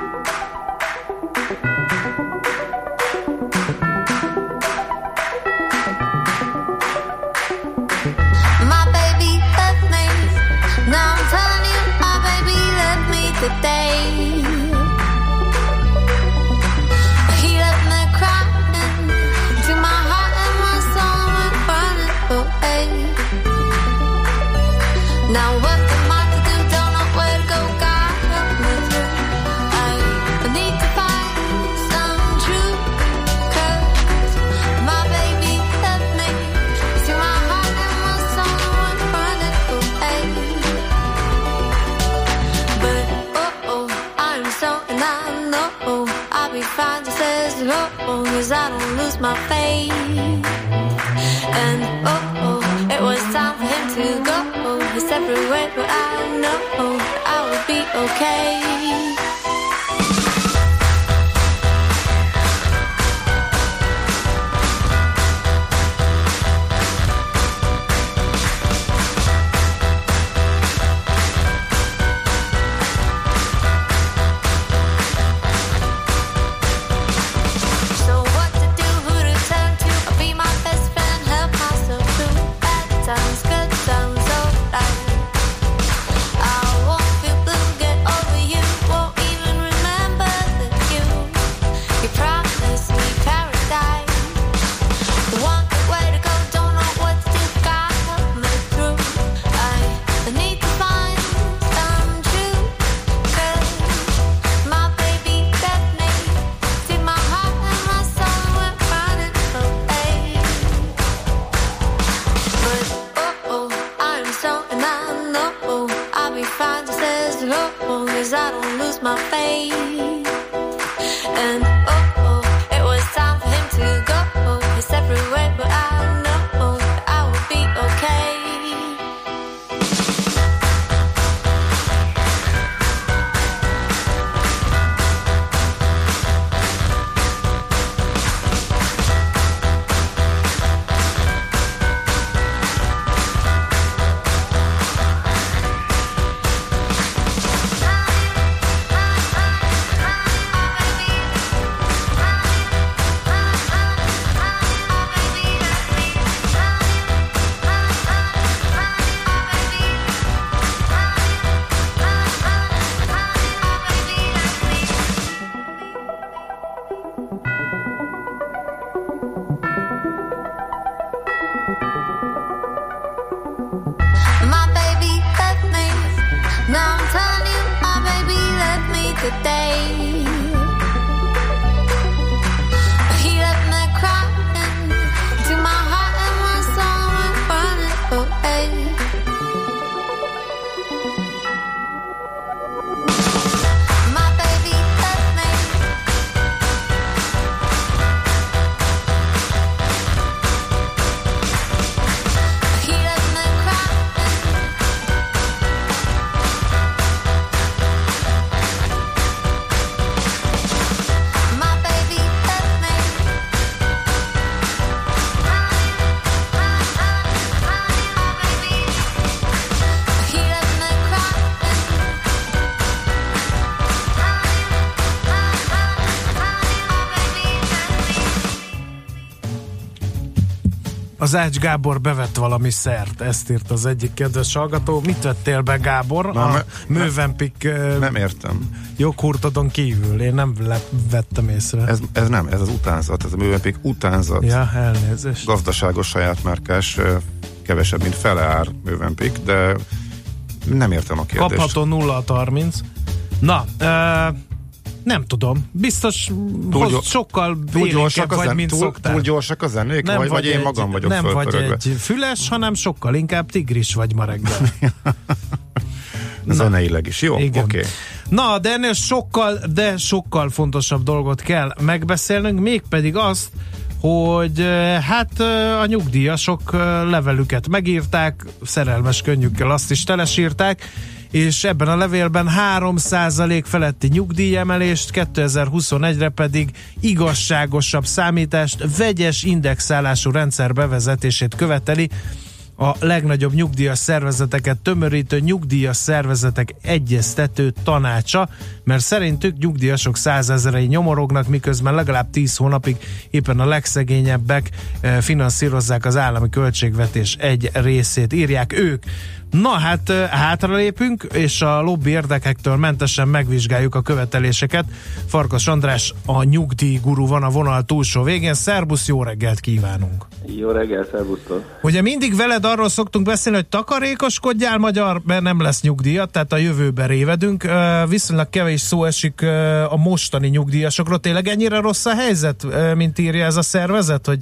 'Cause I don't lose my faith. And oh oh, it was time for him to go his separate but I know I will be okay. Az Ács Gábor bevett valami szert, ezt írt az egyik kedves hallgató. Mit vettél be, Gábor? Na, a me- Mövenpik uh, Nem értem. joghurtodon kívül. Én nem le- vettem észre. Ez, ez nem, ez az utánzat, ez a művepik utánzat. Ja, elnézést. Gazdaságos saját márkás, ö, kevesebb, mint fele ár művempik, de nem értem a kérdést. Kapható 0 30. Na, uh, nem tudom. Biztos Túl hoz, sokkal túl gyorsak, vagy, zen- mint túl, szoktál. túl gyorsak a zenék, nem vagy, vagy én egy, magam vagyok Nem vagy egy füles, hanem sokkal inkább tigris vagy ma reggel. Zeneileg is. Jó, oké. Okay. Na, de ennél sokkal, de sokkal fontosabb dolgot kell megbeszélnünk, mégpedig azt, hogy hát a nyugdíjasok levelüket megírták, szerelmes könnyükkel azt is telesírták, és ebben a levélben 3% feletti nyugdíjemelést, 2021-re pedig igazságosabb számítást, vegyes indexálású rendszer bevezetését követeli, a legnagyobb nyugdíjas szervezeteket tömörítő nyugdíjas szervezetek egyeztető tanácsa, mert szerintük nyugdíjasok százezerei nyomorognak, miközben legalább 10 hónapig éppen a legszegényebbek eh, finanszírozzák az állami költségvetés egy részét, írják ők. Na hát hátralépünk, és a lobby érdekektől mentesen megvizsgáljuk a követeléseket. Farkas András, a nyugdíjguru van a vonal túlsó végén. Szerbusz, jó reggelt kívánunk! Jó reggel, szervusztok! Ugye mindig veled arról szoktunk beszélni, hogy takarékoskodjál magyar, mert nem lesz nyugdíjat, tehát a jövőben révedünk. Viszonylag kevés szó esik a mostani nyugdíjasokról. Tényleg ennyire rossz a helyzet, mint írja ez a szervezet, hogy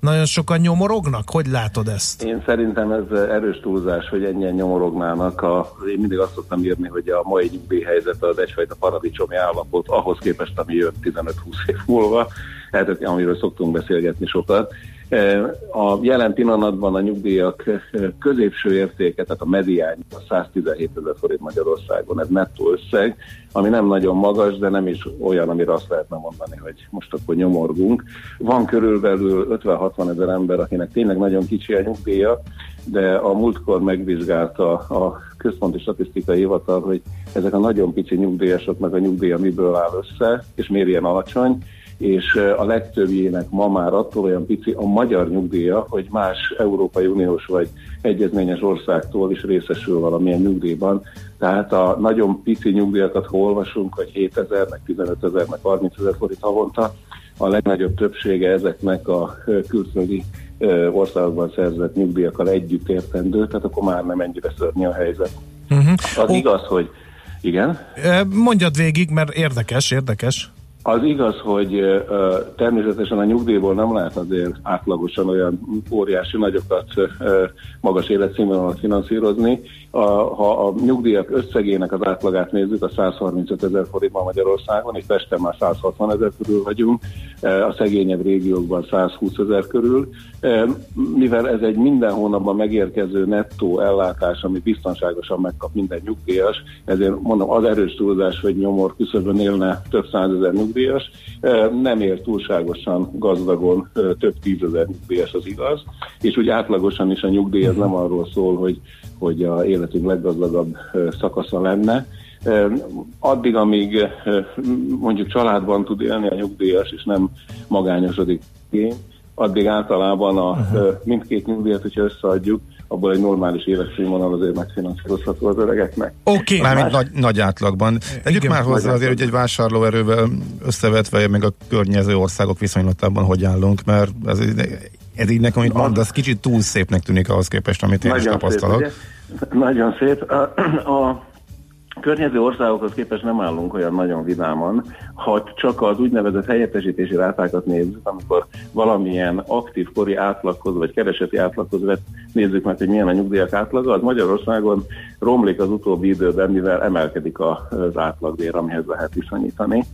nagyon sokan nyomorognak? Hogy látod ezt? Én szerintem ez erős túlzás, hogy ennyien nyomorognának. A, én mindig azt szoktam írni, hogy a mai nyugdíjhelyzet az egyfajta paradicsomi állapot, ahhoz képest, ami jön 15-20 év múlva, hát, amiről szoktunk beszélgetni sokat. A jelen pillanatban a nyugdíjak középső értéke, tehát a mediány a 117 ezer forint Magyarországon, ez nettó összeg, ami nem nagyon magas, de nem is olyan, amire azt lehetne mondani, hogy most akkor nyomorgunk. Van körülbelül 50-60 ezer ember, akinek tényleg nagyon kicsi a nyugdíja, de a múltkor megvizsgálta a Központi Statisztikai Hivatal, hogy ezek a nagyon nyugdíjasok, meg a nyugdíja miből áll össze, és miért ilyen alacsony, és a legtöbbjének ma már attól olyan pici a magyar nyugdíja, hogy más Európai Uniós vagy egyezményes országtól is részesül valamilyen nyugdíjban. Tehát a nagyon pici nyugdíjakat, ha olvasunk, hogy 7000, meg 15 ezer, meg 30 ezer forint havonta, a legnagyobb többsége ezeknek a külföldi országokban szerzett nyugdíjakkal együtt értendő, tehát akkor már nem ennyire szörnyű a helyzet. Uh-huh. Az igaz, hogy igen, Mondjad végig, mert érdekes, érdekes. Az igaz, hogy természetesen a nyugdíjból nem lehet azért átlagosan olyan óriási nagyokat, magas életszínvonalat finanszírozni. Ha a nyugdíjak összegének az átlagát nézzük, a 135 ezer forintban Magyarországon, és Pesten már 160 ezer körül vagyunk, a szegényebb régiókban 120 ezer körül. Mivel ez egy minden hónapban megérkező nettó ellátás, amit biztonságosan megkap minden nyugdíjas, ezért mondom, az erős túlzás, hogy nyomor küszöbön élne több százezer nyugdíjas, nem ér túlságosan gazdagon több tízezer nyugdíjas, az igaz, és úgy átlagosan is a nyugdíj ez nem arról szól, hogy, hogy a életünk leggazdagabb szakasza lenne, Addig, amíg mondjuk családban tud élni a nyugdíjas, és nem magányosodik ki, addig általában a uh-huh. mindkét nyugdíjat, hogyha összeadjuk, abból egy normális életszínvonal azért megfinanszírozható az öregeknek. Oké. Okay. Mármint nagy, nagy átlagban. Tegyük Igen, már hozzá azért, hogy egy vásárlóerővel összevetve, meg a környező országok viszonylatában hogy állunk, mert ez, ez így nekem, amit mondasz, kicsit túl szépnek tűnik ahhoz képest, amit én is tapasztalok. Szép, ugye? Nagyon szép. A, a környező országokhoz képest nem állunk olyan nagyon vidáman, ha csak az úgynevezett helyettesítési rátákat nézzük, amikor valamilyen aktív kori átlaghoz, vagy kereseti átlaghoz vett, nézzük meg, hogy milyen a nyugdíjak átlaga, az Magyarországon romlik az utóbbi időben, mivel emelkedik az átlagbér, amihez lehet viszonyítani.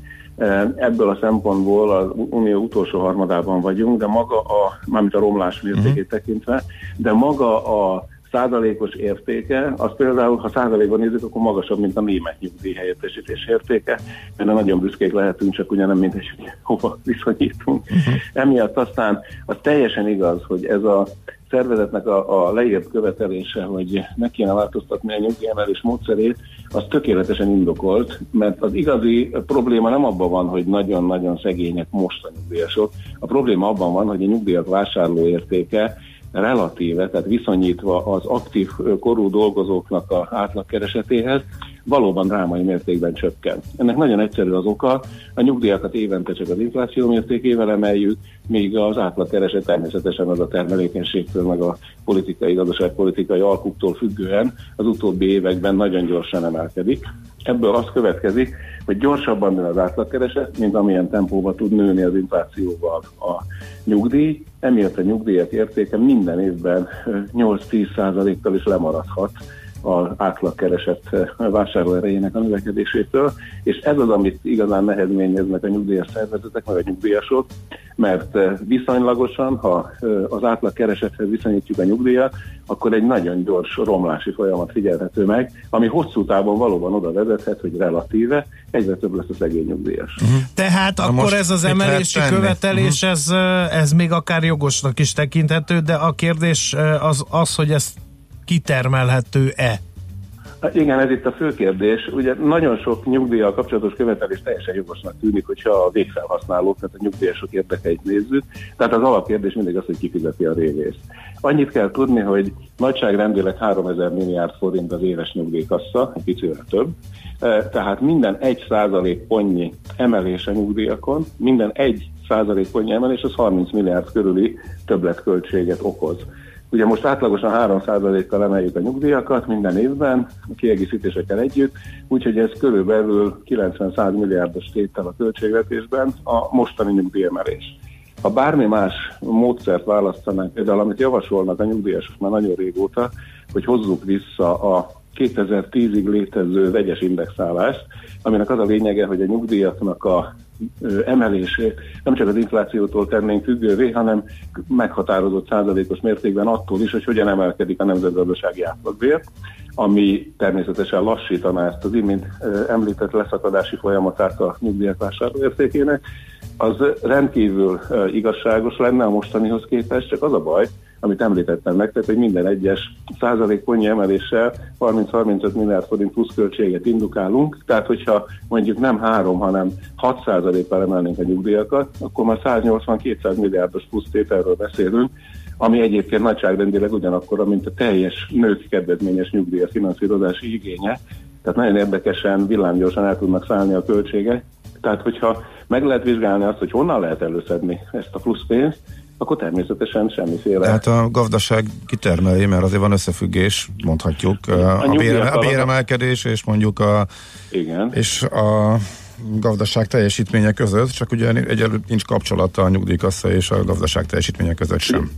Ebből a szempontból az unió utolsó harmadában vagyunk, de maga a, mármint a romlás mértékét uh-huh. tekintve, de maga a százalékos értéke, az például, ha százalékban nézzük, akkor magasabb, mint a német nyugdíj helyettesítés értéke, mert nagyon büszkék lehetünk, csak ugye nem mindegy, hogy hova viszonyítunk. Uh-huh. Emiatt aztán az teljesen igaz, hogy ez a szervezetnek a, a leírt követelése, hogy meg kéne változtatni a nyugdíjemelés módszerét, az tökéletesen indokolt, mert az igazi probléma nem abban van, hogy nagyon-nagyon szegények most a nyugdíjasok. A probléma abban van, hogy a nyugdíjak vásárlóértéke relatíve, tehát viszonyítva az aktív korú dolgozóknak a átlagkeresetéhez, valóban drámai mértékben csökken. Ennek nagyon egyszerű az oka, a nyugdíjakat évente csak az infláció mértékével emeljük, míg az átlagkereset természetesen az a termelékenységtől, meg a politikai, gazdaságpolitikai alkuktól függően az utóbbi években nagyon gyorsan emelkedik. Ebből az következik, hogy gyorsabban nő az átlagkereset, mint amilyen tempóban tud nőni az inflációval a nyugdíj, emiatt a nyugdíjak értéke minden évben 8-10 százalékkal is lemaradhat az átlagkeresett vásárlóerejének a növekedésétől, és ez az, amit igazán nehezményeznek a nyugdíjas szervezetek, meg a nyugdíjasok, mert viszonylagosan, ha az átlagkeresethez viszonyítjuk a nyugdíjat, akkor egy nagyon gyors romlási folyamat figyelhető meg, ami hosszú távon valóban oda vezethet, hogy relatíve egyre több lesz a szegény nyugdíjas. Uh-huh. Tehát Na akkor ez az emelési követelés, uh-huh. ez, ez még akár jogosnak is tekinthető, de a kérdés az, az hogy ezt kitermelhető-e? Hát igen, ez itt a fő kérdés. Ugye nagyon sok nyugdíjjal kapcsolatos követelés teljesen jogosnak tűnik, hogyha a végfelhasználók, tehát a nyugdíjasok érdekeit nézzük. Tehát az alapkérdés mindig az, hogy kifizeti a részt. Annyit kell tudni, hogy nagyságrendileg 3000 milliárd forint az éves nyugdíjkassa, egy picivel több. E, tehát minden egy százalék ponnyi emelés a nyugdíjakon, minden egy százalék ponnyi emelés az 30 milliárd körüli többletköltséget okoz. Ugye most átlagosan 3%-kal emeljük a nyugdíjakat minden évben, a kiegészítésekkel együtt, úgyhogy ez körülbelül 90-100 milliárdos tétel a költségvetésben a mostani nyugdíjemelés. Ha bármi más módszert választanánk, például amit javasolnak a nyugdíjasok már nagyon régóta, hogy hozzuk vissza a 2010-ig létező vegyes indexálást, aminek az a lényege, hogy a nyugdíjaknak a emelését nem csak az inflációtól tennénk függővé, hanem meghatározott százalékos mértékben attól is, hogy hogyan emelkedik a nemzetgazdasági átlagbér, ami természetesen lassítaná ezt az imént említett leszakadási folyamatát a nyugdíjak vásárlóértékének, az rendkívül igazságos lenne a mostanihoz képest, csak az a baj, amit említettem nektek, hogy minden egyes százalékpontnyi emeléssel 30-35 milliárd forint plusz költséget indukálunk, tehát hogyha mondjuk nem 3, hanem 6 százalékkal emelnénk a nyugdíjakat, akkor már 180-200 milliárdos plusz tételről beszélünk, ami egyébként nagyságrendileg ugyanakkor, mint a teljes nők kedvezményes nyugdíjas finanszírozási igénye, tehát nagyon érdekesen, villámgyorsan el tudnak szállni a költségek. Tehát, hogyha meg lehet vizsgálni azt, hogy honnan lehet előszedni ezt a plusz pénzt, akkor természetesen semmiféle. Hát a gazdaság kitermeli, mert azért van összefüggés, mondhatjuk, a, a, bére, a béremelkedés és mondjuk a, Igen. és a gazdaság teljesítménye között, csak ugye egyelőtt nincs kapcsolata a nyugdíjkassa és a gazdaság teljesítménye között sem.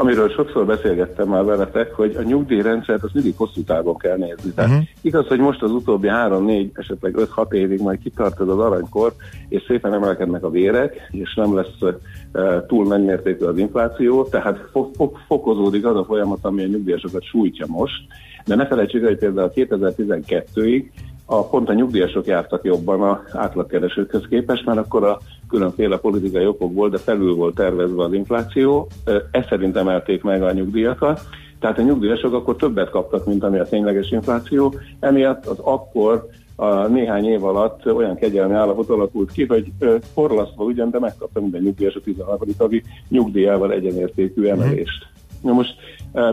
Amiről sokszor beszélgettem már veletek, hogy a nyugdíjrendszert az mindig hosszú távon kell nézni. Tehát uh-huh. igaz, hogy most az utóbbi 3-4, esetleg 5-6 évig majd kitartod az aranykor, és szépen emelkednek a vérek, és nem lesz uh, túl nagymértékű az infláció, tehát fo- fo- fokozódik az a folyamat, ami a nyugdíjasokat sújtja most. De ne felejtsük, hogy például 2012-ig a, pont a nyugdíjasok jártak jobban az átlagkeresőkhöz képest, mert akkor a különféle politikai okokból, de felül volt tervezve az infláció, ez szerint emelték meg a nyugdíjakat, tehát a nyugdíjasok akkor többet kaptak, mint ami a tényleges infláció, emiatt az akkor a néhány év alatt olyan kegyelmi állapot alakult ki, hogy forlasztva ugyan, de megkapta minden nyugdíjas a 13. havi nyugdíjával egyenértékű emelést. Na most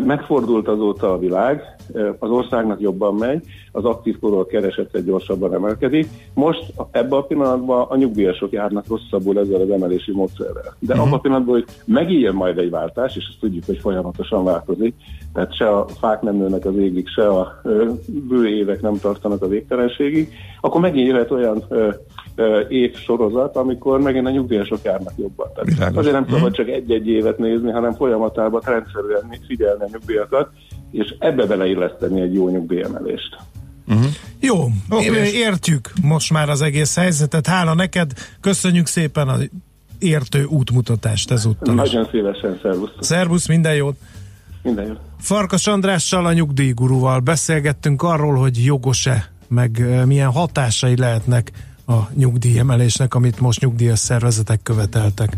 megfordult azóta a világ, az országnak jobban megy, az aktív korról keresete gyorsabban emelkedik. Most ebben a pillanatban a nyugdíjasok járnak rosszabbul ezzel az emelési módszerrel. De uh-huh. abban a pillanatban, hogy megíjön majd egy váltás, és azt tudjuk, hogy folyamatosan változik, tehát se a fák nem nőnek az égig, se a bő évek nem tartanak a végtelenségig, akkor megint jöhet olyan ö, ö, év sorozat, amikor megint a nyugdíjasok járnak jobban. Tehát azért nem szabad csak egy-egy évet nézni, hanem folyamatában rendszerűen figyelni a nyugdíjakat, és ebbe beleilleszteni egy jó nyugdíjemelést. Uh-huh. Jó, okay. értjük most már az egész helyzetet. Hála neked, köszönjük szépen az értő útmutatást ezúttal. Nagyon szívesen, szervusz. Szervusz, minden jót. Minden jót. Farkas Andrással, a nyugdíjguruval beszélgettünk arról, hogy jogos-e, meg milyen hatásai lehetnek a nyugdíjemelésnek, amit most nyugdíjas szervezetek követeltek.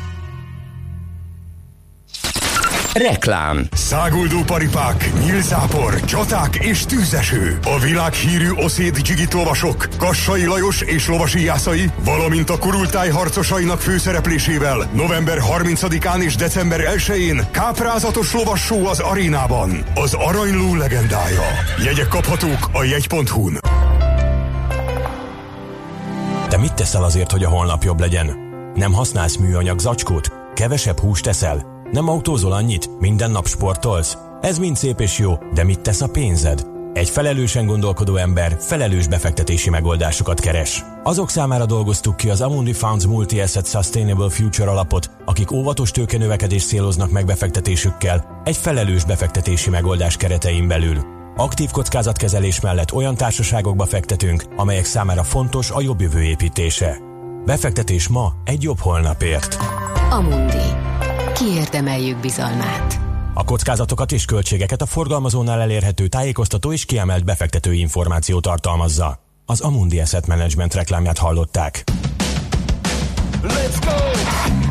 Reklám Száguldó paripák, nyílzápor, csaták és tűzeső. A világhírű oszéd dzsigitlovasok, Kassai Lajos és lovasi jászai, valamint a kurultáj harcosainak főszereplésével november 30-án és december 1-én káprázatos lovassó az arénában. Az Aranyló legendája. Jegyek kaphatók a jegy.hu-n. Te mit teszel azért, hogy a holnap jobb legyen? Nem használsz műanyag zacskót? Kevesebb húst teszel? Nem autózol annyit? Minden nap sportolsz? Ez mind szép és jó, de mit tesz a pénzed? Egy felelősen gondolkodó ember felelős befektetési megoldásokat keres. Azok számára dolgoztuk ki az Amundi Funds Multi-Asset Sustainable Future alapot, akik óvatos tőkenövekedést céloznak meg befektetésükkel egy felelős befektetési megoldás keretein belül. Aktív kockázatkezelés mellett olyan társaságokba fektetünk, amelyek számára fontos a jobb jövő építése. Befektetés ma egy jobb holnapért. Amundi. Kiérdemeljük bizalmát. A kockázatokat és költségeket a forgalmazónál elérhető tájékoztató és kiemelt befektetői információ tartalmazza. Az Amundi Asset Management reklámját hallották. Let's go!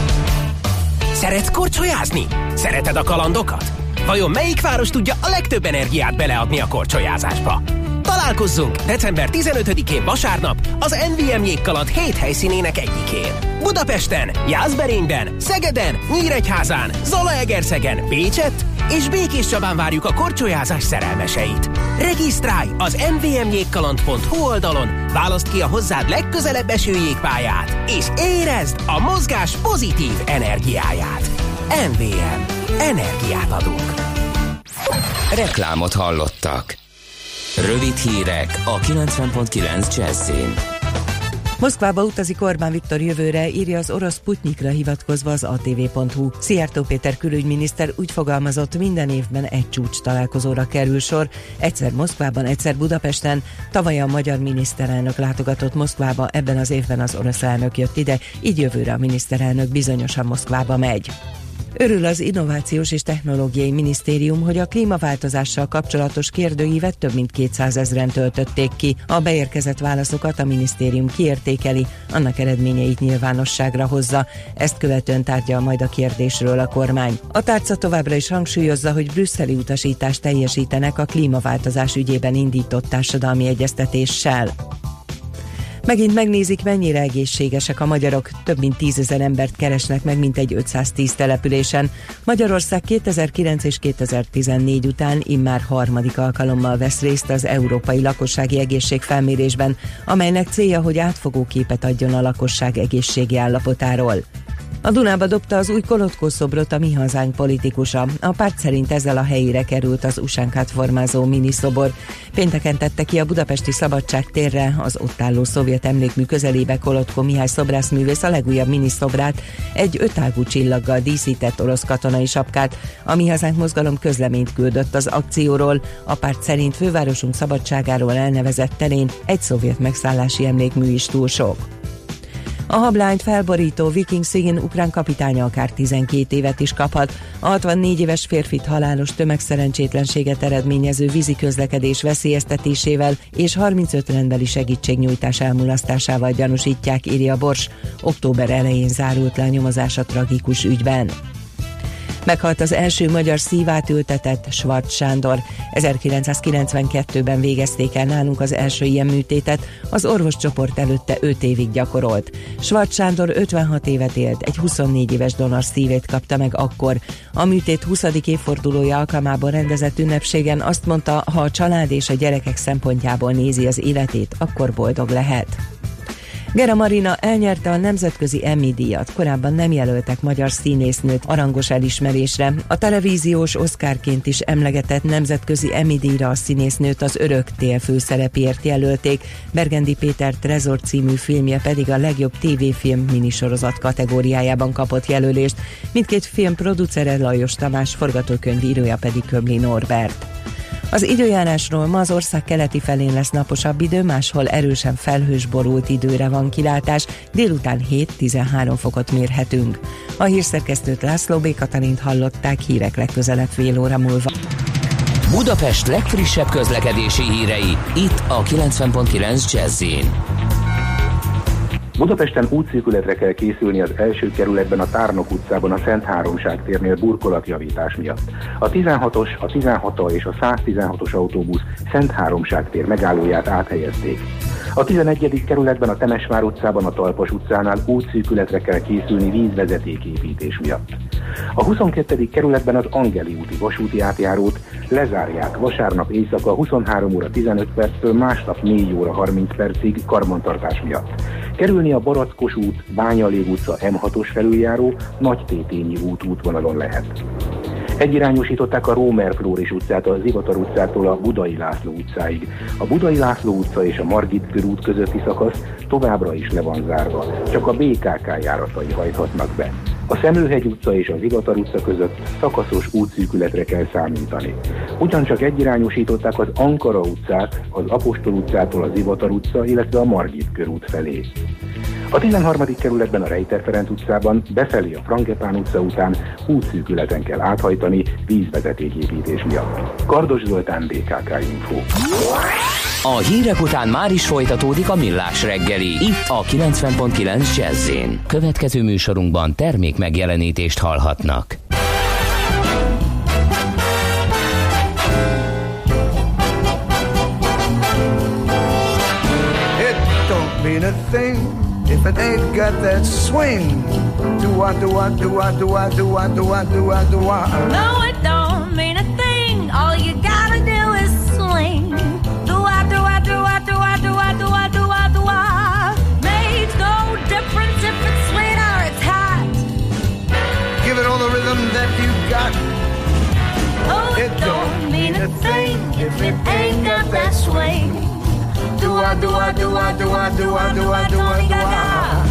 Szeretsz korcsolyázni? Szereted a kalandokat? Vajon melyik város tudja a legtöbb energiát beleadni a korcsolyázásba? Találkozzunk december 15-én vasárnap az NVM jégkaland 7 helyszínének egyikén. Budapesten, Jászberényben, Szegeden, Nyíregyházán, Zalaegerszegen, Pécset és Békés Csabán várjuk a korcsolyázás szerelmeseit. Regisztrálj az mvmjégkaland.hu oldalon, válaszd ki a hozzád legközelebb eső jégpályát, és érezd a mozgás pozitív energiáját. MVM. Energiát adunk. Reklámot hallottak. Rövid hírek a 90.9 Jazzin. Moszkvába utazik Orbán Viktor jövőre, írja az orosz Putnyikra hivatkozva az atv.hu. Szijjártó Péter külügyminiszter úgy fogalmazott, minden évben egy csúcs találkozóra kerül sor, egyszer Moszkvában, egyszer Budapesten. Tavaly a magyar miniszterelnök látogatott Moszkvába, ebben az évben az orosz elnök jött ide, így jövőre a miniszterelnök bizonyosan Moszkvába megy. Örül az Innovációs és Technológiai Minisztérium, hogy a klímaváltozással kapcsolatos kérdőívet több mint 200 ezeren töltötték ki. A beérkezett válaszokat a minisztérium kiértékeli, annak eredményeit nyilvánosságra hozza. Ezt követően tárgyal majd a kérdésről a kormány. A tárca továbbra is hangsúlyozza, hogy brüsszeli utasítást teljesítenek a klímaváltozás ügyében indított társadalmi egyeztetéssel. Megint megnézik, mennyire egészségesek a magyarok. Több mint tízezer embert keresnek meg, mint egy 510 településen. Magyarország 2009 és 2014 után immár harmadik alkalommal vesz részt az Európai Lakossági Egészségfelmérésben, amelynek célja, hogy átfogó képet adjon a lakosság egészségi állapotáról. A Dunába dobta az új Kolotkó szobrot a Mi Hazánk politikusa. A párt szerint ezzel a helyére került az usánkát formázó miniszobor. Pénteken tette ki a budapesti Szabadság térre az ott álló szovjet emlékmű közelébe Kolotko Mihály szobrászművész a legújabb miniszobrát, egy ötágú csillaggal díszített orosz katonai sapkát. A Mi Hazánk mozgalom közleményt küldött az akcióról. A párt szerint fővárosunk szabadságáról elnevezett terén egy szovjet megszállási emlékmű is túl sok. A hablányt felborító Viking Szigin ukrán kapitánya akár 12 évet is kaphat. A 64 éves férfit halálos tömegszerencsétlenséget eredményező vízi közlekedés veszélyeztetésével és 35 rendbeli segítségnyújtás elmulasztásával gyanúsítják, írja Bors. Október elején zárult le a nyomozás a tragikus ügyben. Meghalt az első magyar szívát ültetett Schwarz Sándor. 1992-ben végezték el nálunk az első ilyen műtétet, az orvoscsoport előtte 5 évig gyakorolt. Schwarz Sándor 56 évet élt, egy 24 éves donor szívét kapta meg akkor. A műtét 20. évfordulója alkalmában rendezett ünnepségen azt mondta, ha a család és a gyerekek szempontjából nézi az életét, akkor boldog lehet. Gera Marina elnyerte a nemzetközi Emmy díjat, korábban nem jelöltek magyar színésznőt arangos elismerésre. A televíziós Oscarként is emlegetett nemzetközi Emmy díjra a színésznőt az Örök tél főszerepért jelölték, Bergendi Péter Trezor című filmje pedig a legjobb tévéfilm minisorozat kategóriájában kapott jelölést, mindkét film producere Lajos Tamás, forgatókönyvírója pedig Köbli Norbert. Az időjárásról ma az ország keleti felén lesz naposabb idő, máshol erősen felhős borult időre van kilátás, délután 7-13 fokot mérhetünk. A hírszerkesztőt László B. Katalint hallották hírek legközelebb fél óra múlva. Budapest legfrissebb közlekedési hírei, itt a 90.9 jazz Budapesten útszűkületre kell készülni az első kerületben a Tárnok utcában a Szent Háromság térnél burkolatjavítás miatt. A 16-os, a 16 és a 116-os autóbusz Szent Háromság tér megállóját áthelyezték. A 11. kerületben a Temesvár utcában a Talpas utcánál útszűkületre kell készülni vízvezetéképítés miatt. A 22. kerületben az Angeli úti vasúti átjárót lezárják vasárnap éjszaka 23 óra 15 perctől másnap 4 óra 30 percig karbantartás miatt. Kerülni a Barackos út, Bányalég utca M6-os felüljáró, Nagy Tétényi út útvonalon lehet. Egyirányosították a Rómer Flóris utcát a Zivatar utcától a Budai László utcáig. A Budai László utca és a Margit körút közötti szakasz továbbra is le van zárva, csak a BKK járatai hajthatnak be. A Szemlőhegy utca és az Ivatar utca között szakaszos útszűkületre kell számítani. Ugyancsak egyirányosították az Ankara utcát, az Apostol utcától az Ivatar utca, illetve a Margit körút felé. A 13. kerületben a Rejter Ferenc utcában befelé a Frankepán utca után útszűkületen kell áthajtani vízvezetéképítés miatt. Kardos Zoltán, BKK Info. A hírek után már is folytatódik a millás reggeli, itt a 90.9 jazz Következő műsorunkban termék megjelenítést hallhatnak. It don't mean a thing it ain't got that swing. Do I, do I, do I, do I, do I, do I, do I, do I? No, it don't mean a thing. All you gotta do is swing. Do I, do I, do I, do I, do I, do I, do I, do I? Makes no difference if it's sweet or it's hot. Give it all the rhythm that you got. Oh, it, don't mean a thing if it ain't got that swing. I, do I, do I, do I, do I,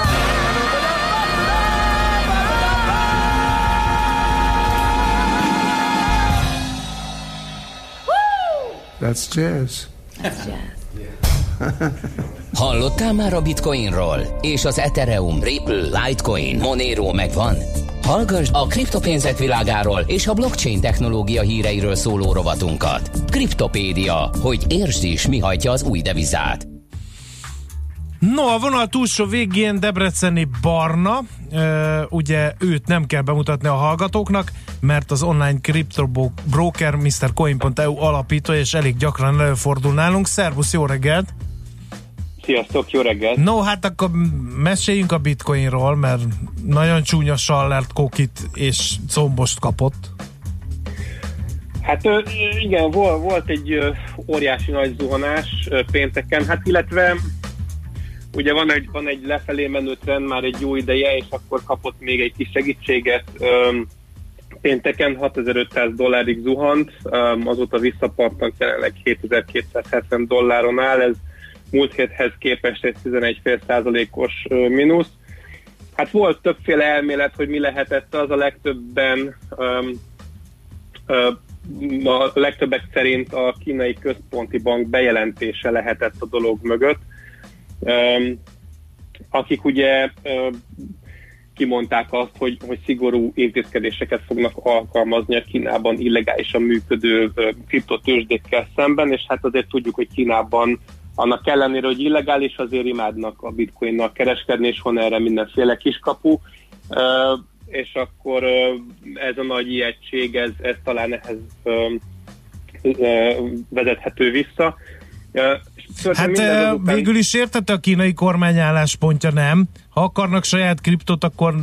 That's jazz. Hallottál már a Bitcoinról? És az Ethereum, Ripple, Litecoin, Monero megvan? Hallgass a kriptopénzek világáról és a blockchain technológia híreiről szóló rovatunkat. Kriptopédia, hogy értsd is, mi hajtja az új devizát. No, a vonal túlsó végén Debreceni Barna, ö, ugye őt nem kell bemutatni a hallgatóknak, mert az online kriptobroker Mr. Coin.eu alapítója, és elég gyakran előfordul nálunk. Szervusz, jó reggelt! Sziasztok, jó reggelt! No, hát akkor meséljünk a bitcoinról, mert nagyon csúnya sallert kokit és combost kapott. Hát igen, volt, volt egy óriási nagy zuhanás pénteken, hát illetve ugye van egy, van egy lefelé menő trend már egy jó ideje, és akkor kapott még egy kis segítséget. Ö, pénteken 6500 dollárig zuhant, ö, azóta visszapattant jelenleg 7270 dolláron áll, ez múlt héthez képest egy 11,5%-os ö, mínusz. Hát volt többféle elmélet, hogy mi lehetett az a legtöbben öm, ö, a legtöbbek szerint a kínai központi bank bejelentése lehetett a dolog mögött, akik ugye kimondták azt, hogy, hogy szigorú intézkedéseket fognak alkalmazni a Kínában illegálisan működő kriptotősdékkel szemben, és hát azért tudjuk, hogy Kínában annak ellenére, hogy illegális, azért imádnak a bitcoinnal kereskedni, és van erre mindenféle kiskapu, és akkor ez a nagy ijegység, ez, ez talán ehhez vezethető vissza. Hát azután- végül is értette a kínai kormány álláspontja, nem? Ha akarnak saját kriptot, akkor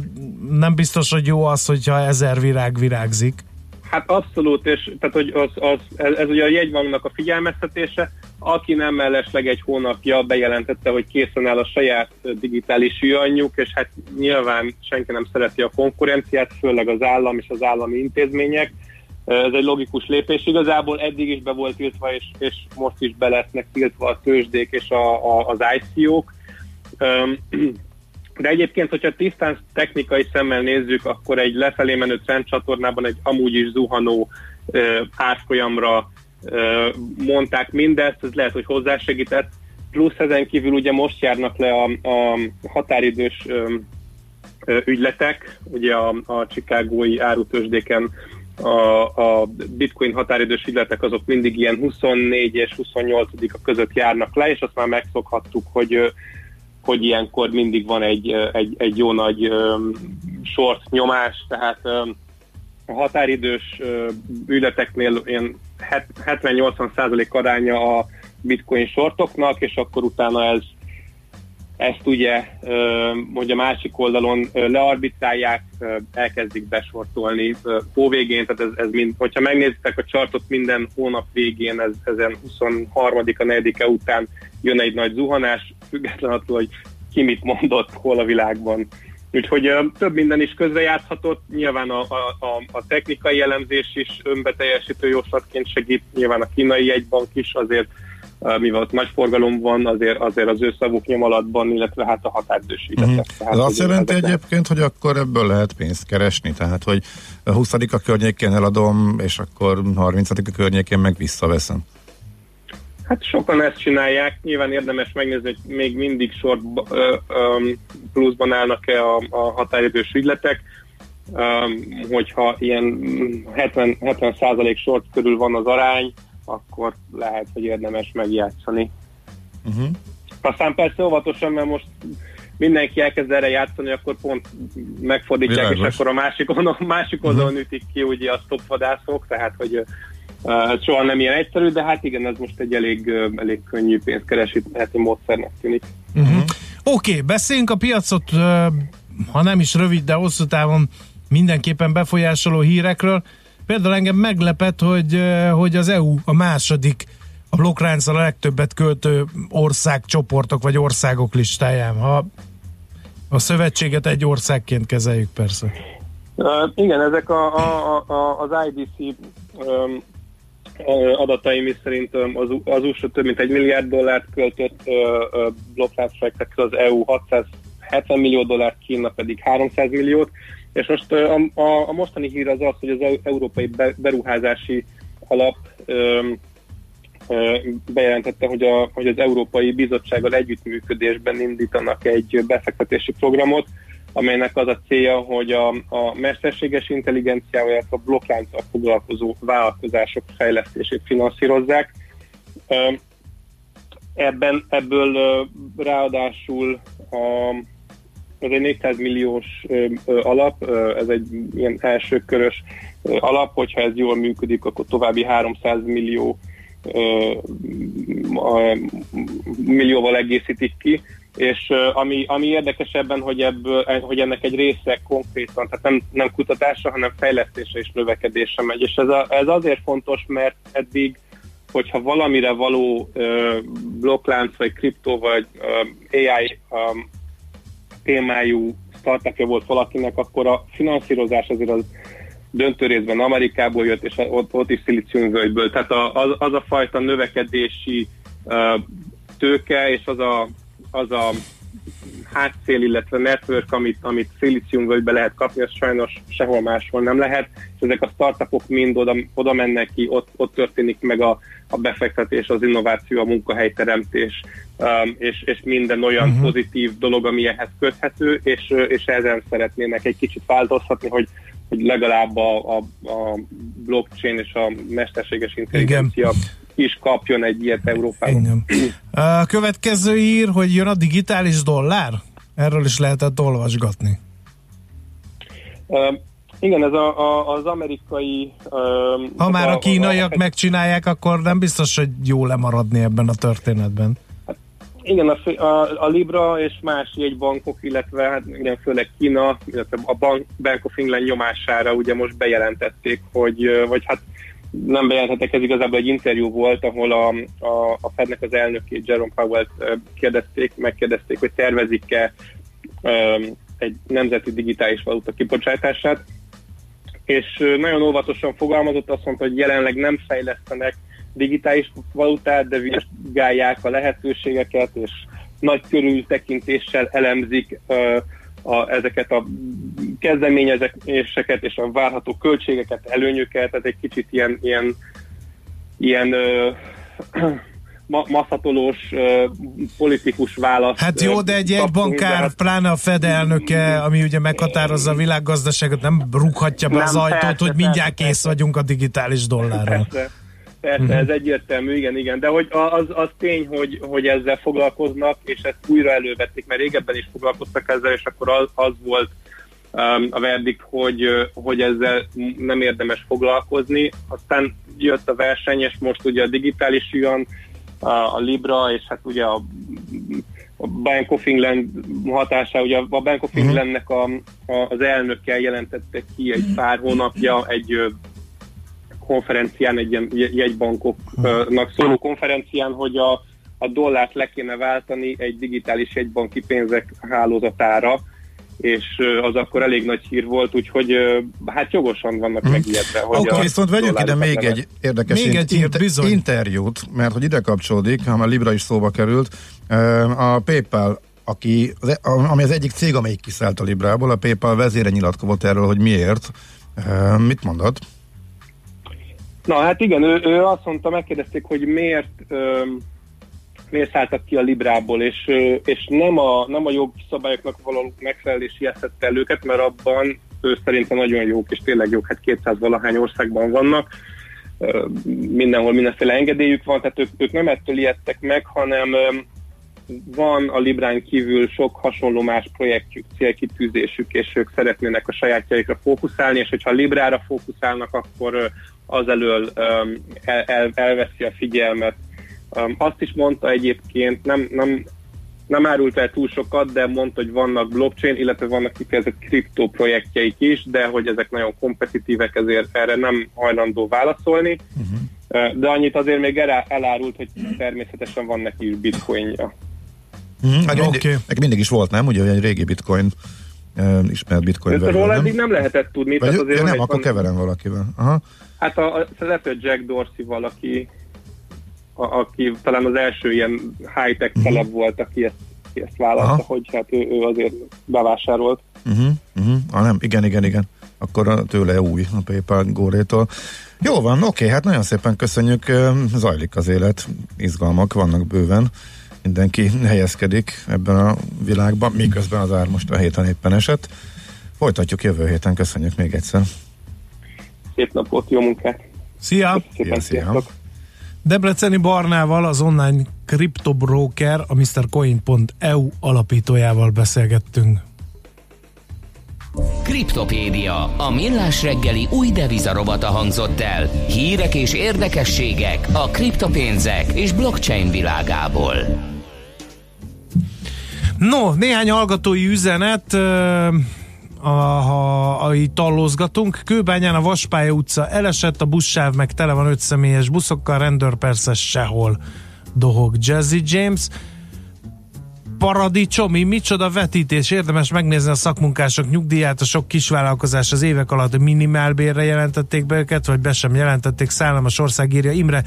nem biztos, hogy jó az, hogyha ezer virág virágzik. Hát abszolút, és tehát, hogy az, az, ez, ez ugye a jegybanknak a figyelmeztetése, aki nem mellesleg egy hónapja bejelentette, hogy készen áll a saját digitális jönnyük, és hát nyilván senki nem szereti a konkurenciát, főleg az állam és az állami intézmények. Ez egy logikus lépés. Igazából eddig is be volt tiltva, és, és most is be lesznek tiltva a tőzsdék és a, a, az ICO-k. De egyébként, hogyha tisztán technikai szemmel nézzük, akkor egy lefelé menő trendcsatornában egy amúgy is zuhanó árfolyamra mondták mindezt, ez lehet, hogy hozzásegített. Plusz ezen kívül ugye most járnak le a, a határidős ügyletek, ugye a, a Chicagói árutősdéken a, a bitcoin határidős ügyletek azok mindig ilyen 24 és 28 a között járnak le, és azt már megszokhattuk, hogy hogy ilyenkor mindig van egy, egy, egy jó nagy short nyomás, tehát a határidős ügyleteknél ilyen het- 70-80 százalék aránya a bitcoin shortoknak, és akkor utána ez ezt ugye, hogy a másik oldalon learbitrálják, elkezdik besortolni ö, hóvégén, tehát ez, ez mind, hogyha megnézitek a chartot minden hónap végén, ez, ezen 23-a, 4-e után jön egy nagy zuhanás, független attól, hogy ki mit mondott, hol a világban. Úgyhogy több minden is közrejátszhatott, nyilván a, a, a, a technikai elemzés is önbeteljesítő jóslatként segít, nyilván a kínai jegybank is azért mivel ott nagy forgalom van, azért, azért az ő szavuk nyomalatban, illetve hát a határidős ügyletek. Uh-huh. Tehát, Ez azt jelenti ezek- egyébként, hogy akkor ebből lehet pénzt keresni, tehát hogy a 20 a környékén eladom, és akkor 30 a környékén meg visszaveszem. Hát sokan ezt csinálják, nyilván érdemes megnézni, hogy még mindig sort ö, ö, pluszban állnak-e a, a határidős ügyletek, um, hogyha ilyen 70, 70 sort körül van az arány, akkor lehet, hogy érdemes megjátszani. Uh-huh. Aztán persze óvatosan, mert most mindenki elkezd erre játszani, akkor pont megfordítják, Világos. és akkor a másik oldalon, másik oldalon ütik ki ugye a stopvadászok, tehát hogy uh, soha nem ilyen egyszerű, de hát igen, ez most egy elég, uh, elég könnyű pénzkeresítési módszernek tűnik. Uh-huh. Oké, okay, beszéljünk a piacot, ö, ha nem is rövid, de hosszú távon mindenképpen befolyásoló hírekről. Például engem meglepett, hogy, hogy az EU a második a blokkláncra a legtöbbet költő országcsoportok vagy országok listáján. Ha a szövetséget egy országként kezeljük persze. Uh, igen, ezek a, a, a, az IDC um, adatai mi szerint az, az USA több mint egy milliárd dollárt költött uh, uh, blokkláncprojektekre, az EU 670 millió dollárt, Kína pedig 300 milliót, és most a, a, a mostani hír az az, hogy az Európai Be- Beruházási Alap um, bejelentette, hogy, a, hogy az Európai Bizottsággal együttműködésben indítanak egy befektetési programot, amelynek az a célja, hogy a, a mesterséges intelligenciával, a blokklánccal foglalkozó vállalkozások fejlesztését finanszírozzák. Ebben, ebből ráadásul a, ez egy 400 milliós alap, ez egy ilyen első körös alap, hogyha ez jól működik, akkor további 300 millió millióval egészítik ki, és ami, ami érdekes ebben, hogy, ebből, hogy ennek egy része konkrétan, tehát nem, nem kutatásra, hanem fejlesztésre és növekedésre megy. És ez, a, ez azért fontos, mert eddig, hogyha valamire való uh, blokklánc, vagy kriptó, vagy uh, AI um, témájú startupja volt valakinek, akkor a finanszírozás azért az döntő részben Amerikából jött, és ott, ott is szilíciumvölgyből. Tehát a, az, az a fajta növekedési uh, tőke, és az a, az a hátszél, illetve network, amit, amit szilíciumvölgybe lehet kapni, az sajnos sehol máshol nem lehet, és ezek a startupok mind oda, oda mennek ki, ott, ott történik meg a, a befektetés, az innováció, a munkahelyteremtés, um, és, és minden olyan uh-huh. pozitív dolog, ami ehhez köthető, és, és ezen szeretnének egy kicsit változtatni, hogy hogy legalább a, a, a blockchain és a mesterséges intelligencia Igen. Is kapjon egy ilyet Európában. Igen. A következő ír, hogy jön a digitális dollár? Erről is lehetett olvasgatni. Uh, igen, ez a, a, az amerikai... Uh, ha már a, a kínaiak a, a, megcsinálják, akkor nem biztos, hogy jó lemaradni ebben a történetben. Igen, a, a, a Libra és más jegybankok, illetve hát igen, főleg Kína, illetve a Bank, Bank of England nyomására ugye most bejelentették, hogy, vagy hát nem bejelentettek, ez igazából egy interjú volt, ahol a, a, a Fednek az elnökét, Jerome Powell-t kérdezték, megkérdezték, hogy tervezik-e egy nemzeti digitális valuta kibocsátását, és nagyon óvatosan fogalmazott, azt mondta, hogy jelenleg nem fejlesztenek digitális valutát, de vizsgálják a lehetőségeket, és nagy körültekintéssel elemzik a, ezeket a kezdeményezéseket és a várható költségeket, előnyöket, tehát egy kicsit ilyen, ilyen, ilyen ö, ma, maszatolós ö, politikus válasz. Hát jó, de egy bankár, hát... pláne a Fed elnöke, ami ugye meghatározza a világgazdaságot, nem rúghatja be nem, az ajtót, persze, hogy mindjárt persze, kész vagyunk a digitális dollárral. Persze. Persze, uh-huh. ez egyértelmű, igen, igen. De hogy az, az tény, hogy, hogy ezzel foglalkoznak, és ezt újra elővették, mert régebben is foglalkoztak ezzel, és akkor az, az volt a verdikt, hogy, hogy ezzel nem érdemes foglalkozni. Aztán jött a verseny, és most ugye a digitális jön, a, a Libra, és hát ugye a, a Bank of England hatása, ugye a Bank of mhm. Englandnek a, a, az elnökkel jelentette ki egy pár hónapja egy konferencián, egy ilyen jegybankoknak szóló konferencián, hogy a, a dollárt le kéne váltani egy digitális jegybanki pénzek hálózatára, és az akkor elég nagy hír volt, úgyhogy hát jogosan vannak hmm. megijedve. Oké, okay, viszont vegyünk ide még egy érdekes még egy inter- bizony. interjút, mert hogy ide kapcsolódik, ha már Libra is szóba került, a PayPal aki, ami az egyik cég, amelyik kiszállt a Librából, a PayPal vezére nyilatkozott erről, hogy miért. Mit mondott? Na hát igen, ő, ő azt mondta, megkérdezték, hogy miért, miért szálltak ki a Librából, és, és nem a, nem a jogszabályoknak való megfelelés ijesztette el őket, mert abban ő szerintem nagyon jók, és tényleg jók, hát 200 valahány országban vannak, mindenhol mindenféle engedélyük van, tehát ők, ők nem ettől ijedtek meg, hanem van a Librán kívül sok hasonló más projektjük, célkitűzésük, és ők szeretnének a sajátjaikra fókuszálni, és hogyha a Librára fókuszálnak, akkor az elől el, el, elveszi a figyelmet. Um, azt is mondta egyébként, nem, nem nem árult el túl sokat, de mondta, hogy vannak blockchain, illetve vannak kifejezett kriptó projektjeik is, de hogy ezek nagyon kompetitívek, ezért erre nem hajlandó válaszolni. Uh-huh. De annyit azért még elárult, hogy természetesen van neki is bitcoinja. Mm, okay. mindig, mindig is volt, nem? Ugye egy régi bitcoin uh, ismert bitcoin verő, róla eddig nem lehetett tudni. Vagy tehát azért ja, nem, akkor van... keverem valakivel. Aha. Hát a, a, lehet, hogy Jack Dorsey valaki, a, aki talán az első ilyen high-tech uh-huh. celeb volt, aki ezt, aki ezt vállalta, Aha. hogy hát ő, ő azért bevásárolt. Uh-huh. Uh-huh. Ah, nem, igen, igen, igen. Akkor tőle új a PayPal górétól. Jó van, oké, hát nagyon szépen köszönjük, zajlik az élet, izgalmak vannak bőven mindenki helyezkedik ebben a világban, miközben az ár most a héten éppen esett. Folytatjuk jövő héten, köszönjük még egyszer. Szép napot, jó munkát! Szia! Szia, szia. Debreceni Barnával, az online kriptobroker, a MrCoin.eu alapítójával beszélgettünk. Kriptopédia, a millás reggeli új devizarobata hangzott el. Hírek és érdekességek a kriptopénzek és blockchain világából. No, néhány hallgatói üzenet, ha, ha így tallózgatunk. Kőbányán a Vaspálya utca elesett, a buszsáv meg tele van öt személyes buszokkal, rendőr persze sehol dohog. Jazzy James paradicsomi, micsoda vetítés, érdemes megnézni a szakmunkások nyugdíját, a sok kisvállalkozás az évek alatt minimálbérre jelentették be őket, vagy be sem jelentették, szállalmas ország írja Imre,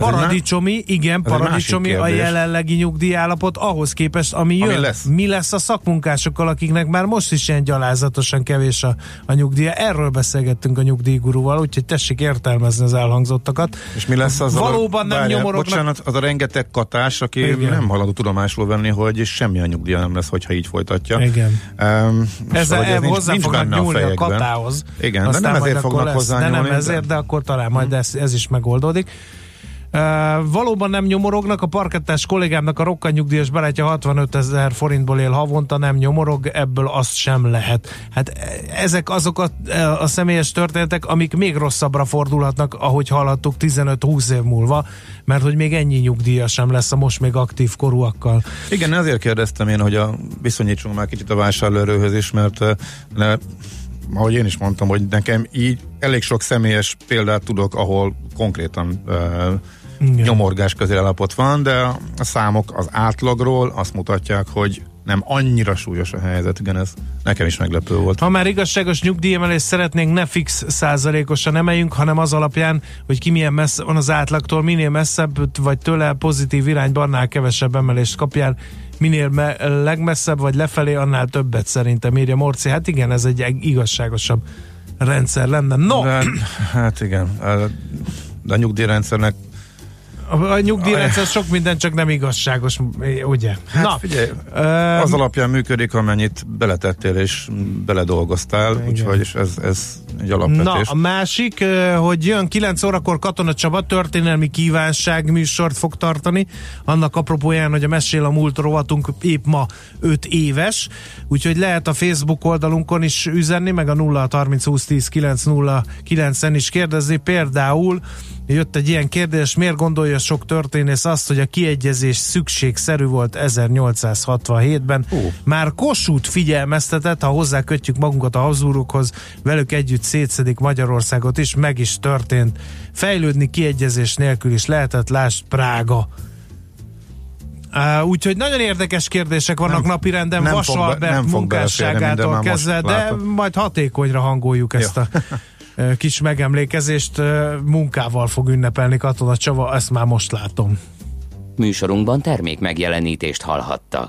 Paradicsomi, igen, paradicsomi a jelenlegi nyugdíjállapot ahhoz képest, ami, ami jön. Lesz. Mi lesz a szakmunkásokkal, akiknek már most is ilyen gyalázatosan kevés a, a nyugdíja. Erről beszélgettünk a nyugdíjgurúval, úgyhogy tessék értelmezni az elhangzottakat. És mi lesz az Valóban a, nem várjál, nyomorognak. Bocsánat, az a rengeteg katás, aki igen. nem haladó tudomásul venni, hogy semmi a nyugdíja nem lesz, hogyha így folytatja. Igen. Um, Ezzel ez nincs, hozzá nincs fognak nyúlni a, a katához. Igen, de nem ezért fognak hozzá De nem ezért, de akkor talán majd ez, ez is megoldódik. Valóban nem nyomorognak, a parkettás kollégámnak a rokkanyugdíjas barátja 65 ezer forintból él havonta, nem nyomorog, ebből azt sem lehet. Hát ezek azok a, a személyes történetek, amik még rosszabbra fordulhatnak, ahogy hallhattuk 15-20 év múlva, mert hogy még ennyi nyugdíja sem lesz a most még aktív korúakkal. Igen, ezért kérdeztem én, hogy a, viszonyítsunk már kicsit a vásárlóerőhöz is, mert ne, ahogy én is mondtam, hogy nekem így elég sok személyes példát tudok, ahol konkrétan uh, igen. nyomorgás közélállapot van, de a számok az átlagról azt mutatják, hogy nem annyira súlyos a helyzet, igen, ez nekem is meglepő volt. Ha már igazságos nyugdíjemelést szeretnénk, ne fix százalékosan emeljünk, hanem az alapján, hogy ki milyen messze van az átlagtól, minél messzebb vagy tőle pozitív irányban, annál kevesebb emelést kapjál, minél me- legmesszebb vagy lefelé, annál többet szerintem írja Morci. Hát igen, ez egy igazságosabb rendszer lenne. No! De, hát igen, de a nyugdíjrendszernek a, nyugdíjrendszer sok minden csak nem igazságos, ugye? Hát Na, figyelj, um, az alapján működik, amennyit beletettél és beledolgoztál, igen. úgyhogy ez, ez egy alapvetés. Na, a másik, hogy jön 9 órakor Katona Csaba történelmi kívánság műsort fog tartani, annak apropóján, hogy a Mesél a múlt rovatunk épp ma 5 éves, úgyhogy lehet a Facebook oldalunkon is üzenni, meg a 0 30 20 10 9 0 9-en is kérdezni, például jött egy ilyen kérdés, miért gondolja sok történész azt, hogy a kiegyezés szükségszerű volt 1867-ben. Uh. Már Kossuth figyelmeztetett, ha hozzá kötjük magunkat a hazúrokhoz, velük együtt szétszedik Magyarországot is, meg is történt. Fejlődni kiegyezés nélkül is lehetett, lásd Prága. Uh, úgyhogy nagyon érdekes kérdések vannak nem, napirenden, Vasalbert munkásságától kezdve, de majd hatékonyra hangoljuk ezt Jó. a kis megemlékezést munkával fog ünnepelni Katona Csava, ezt már most látom. Műsorunkban termék megjelenítést hallhattak.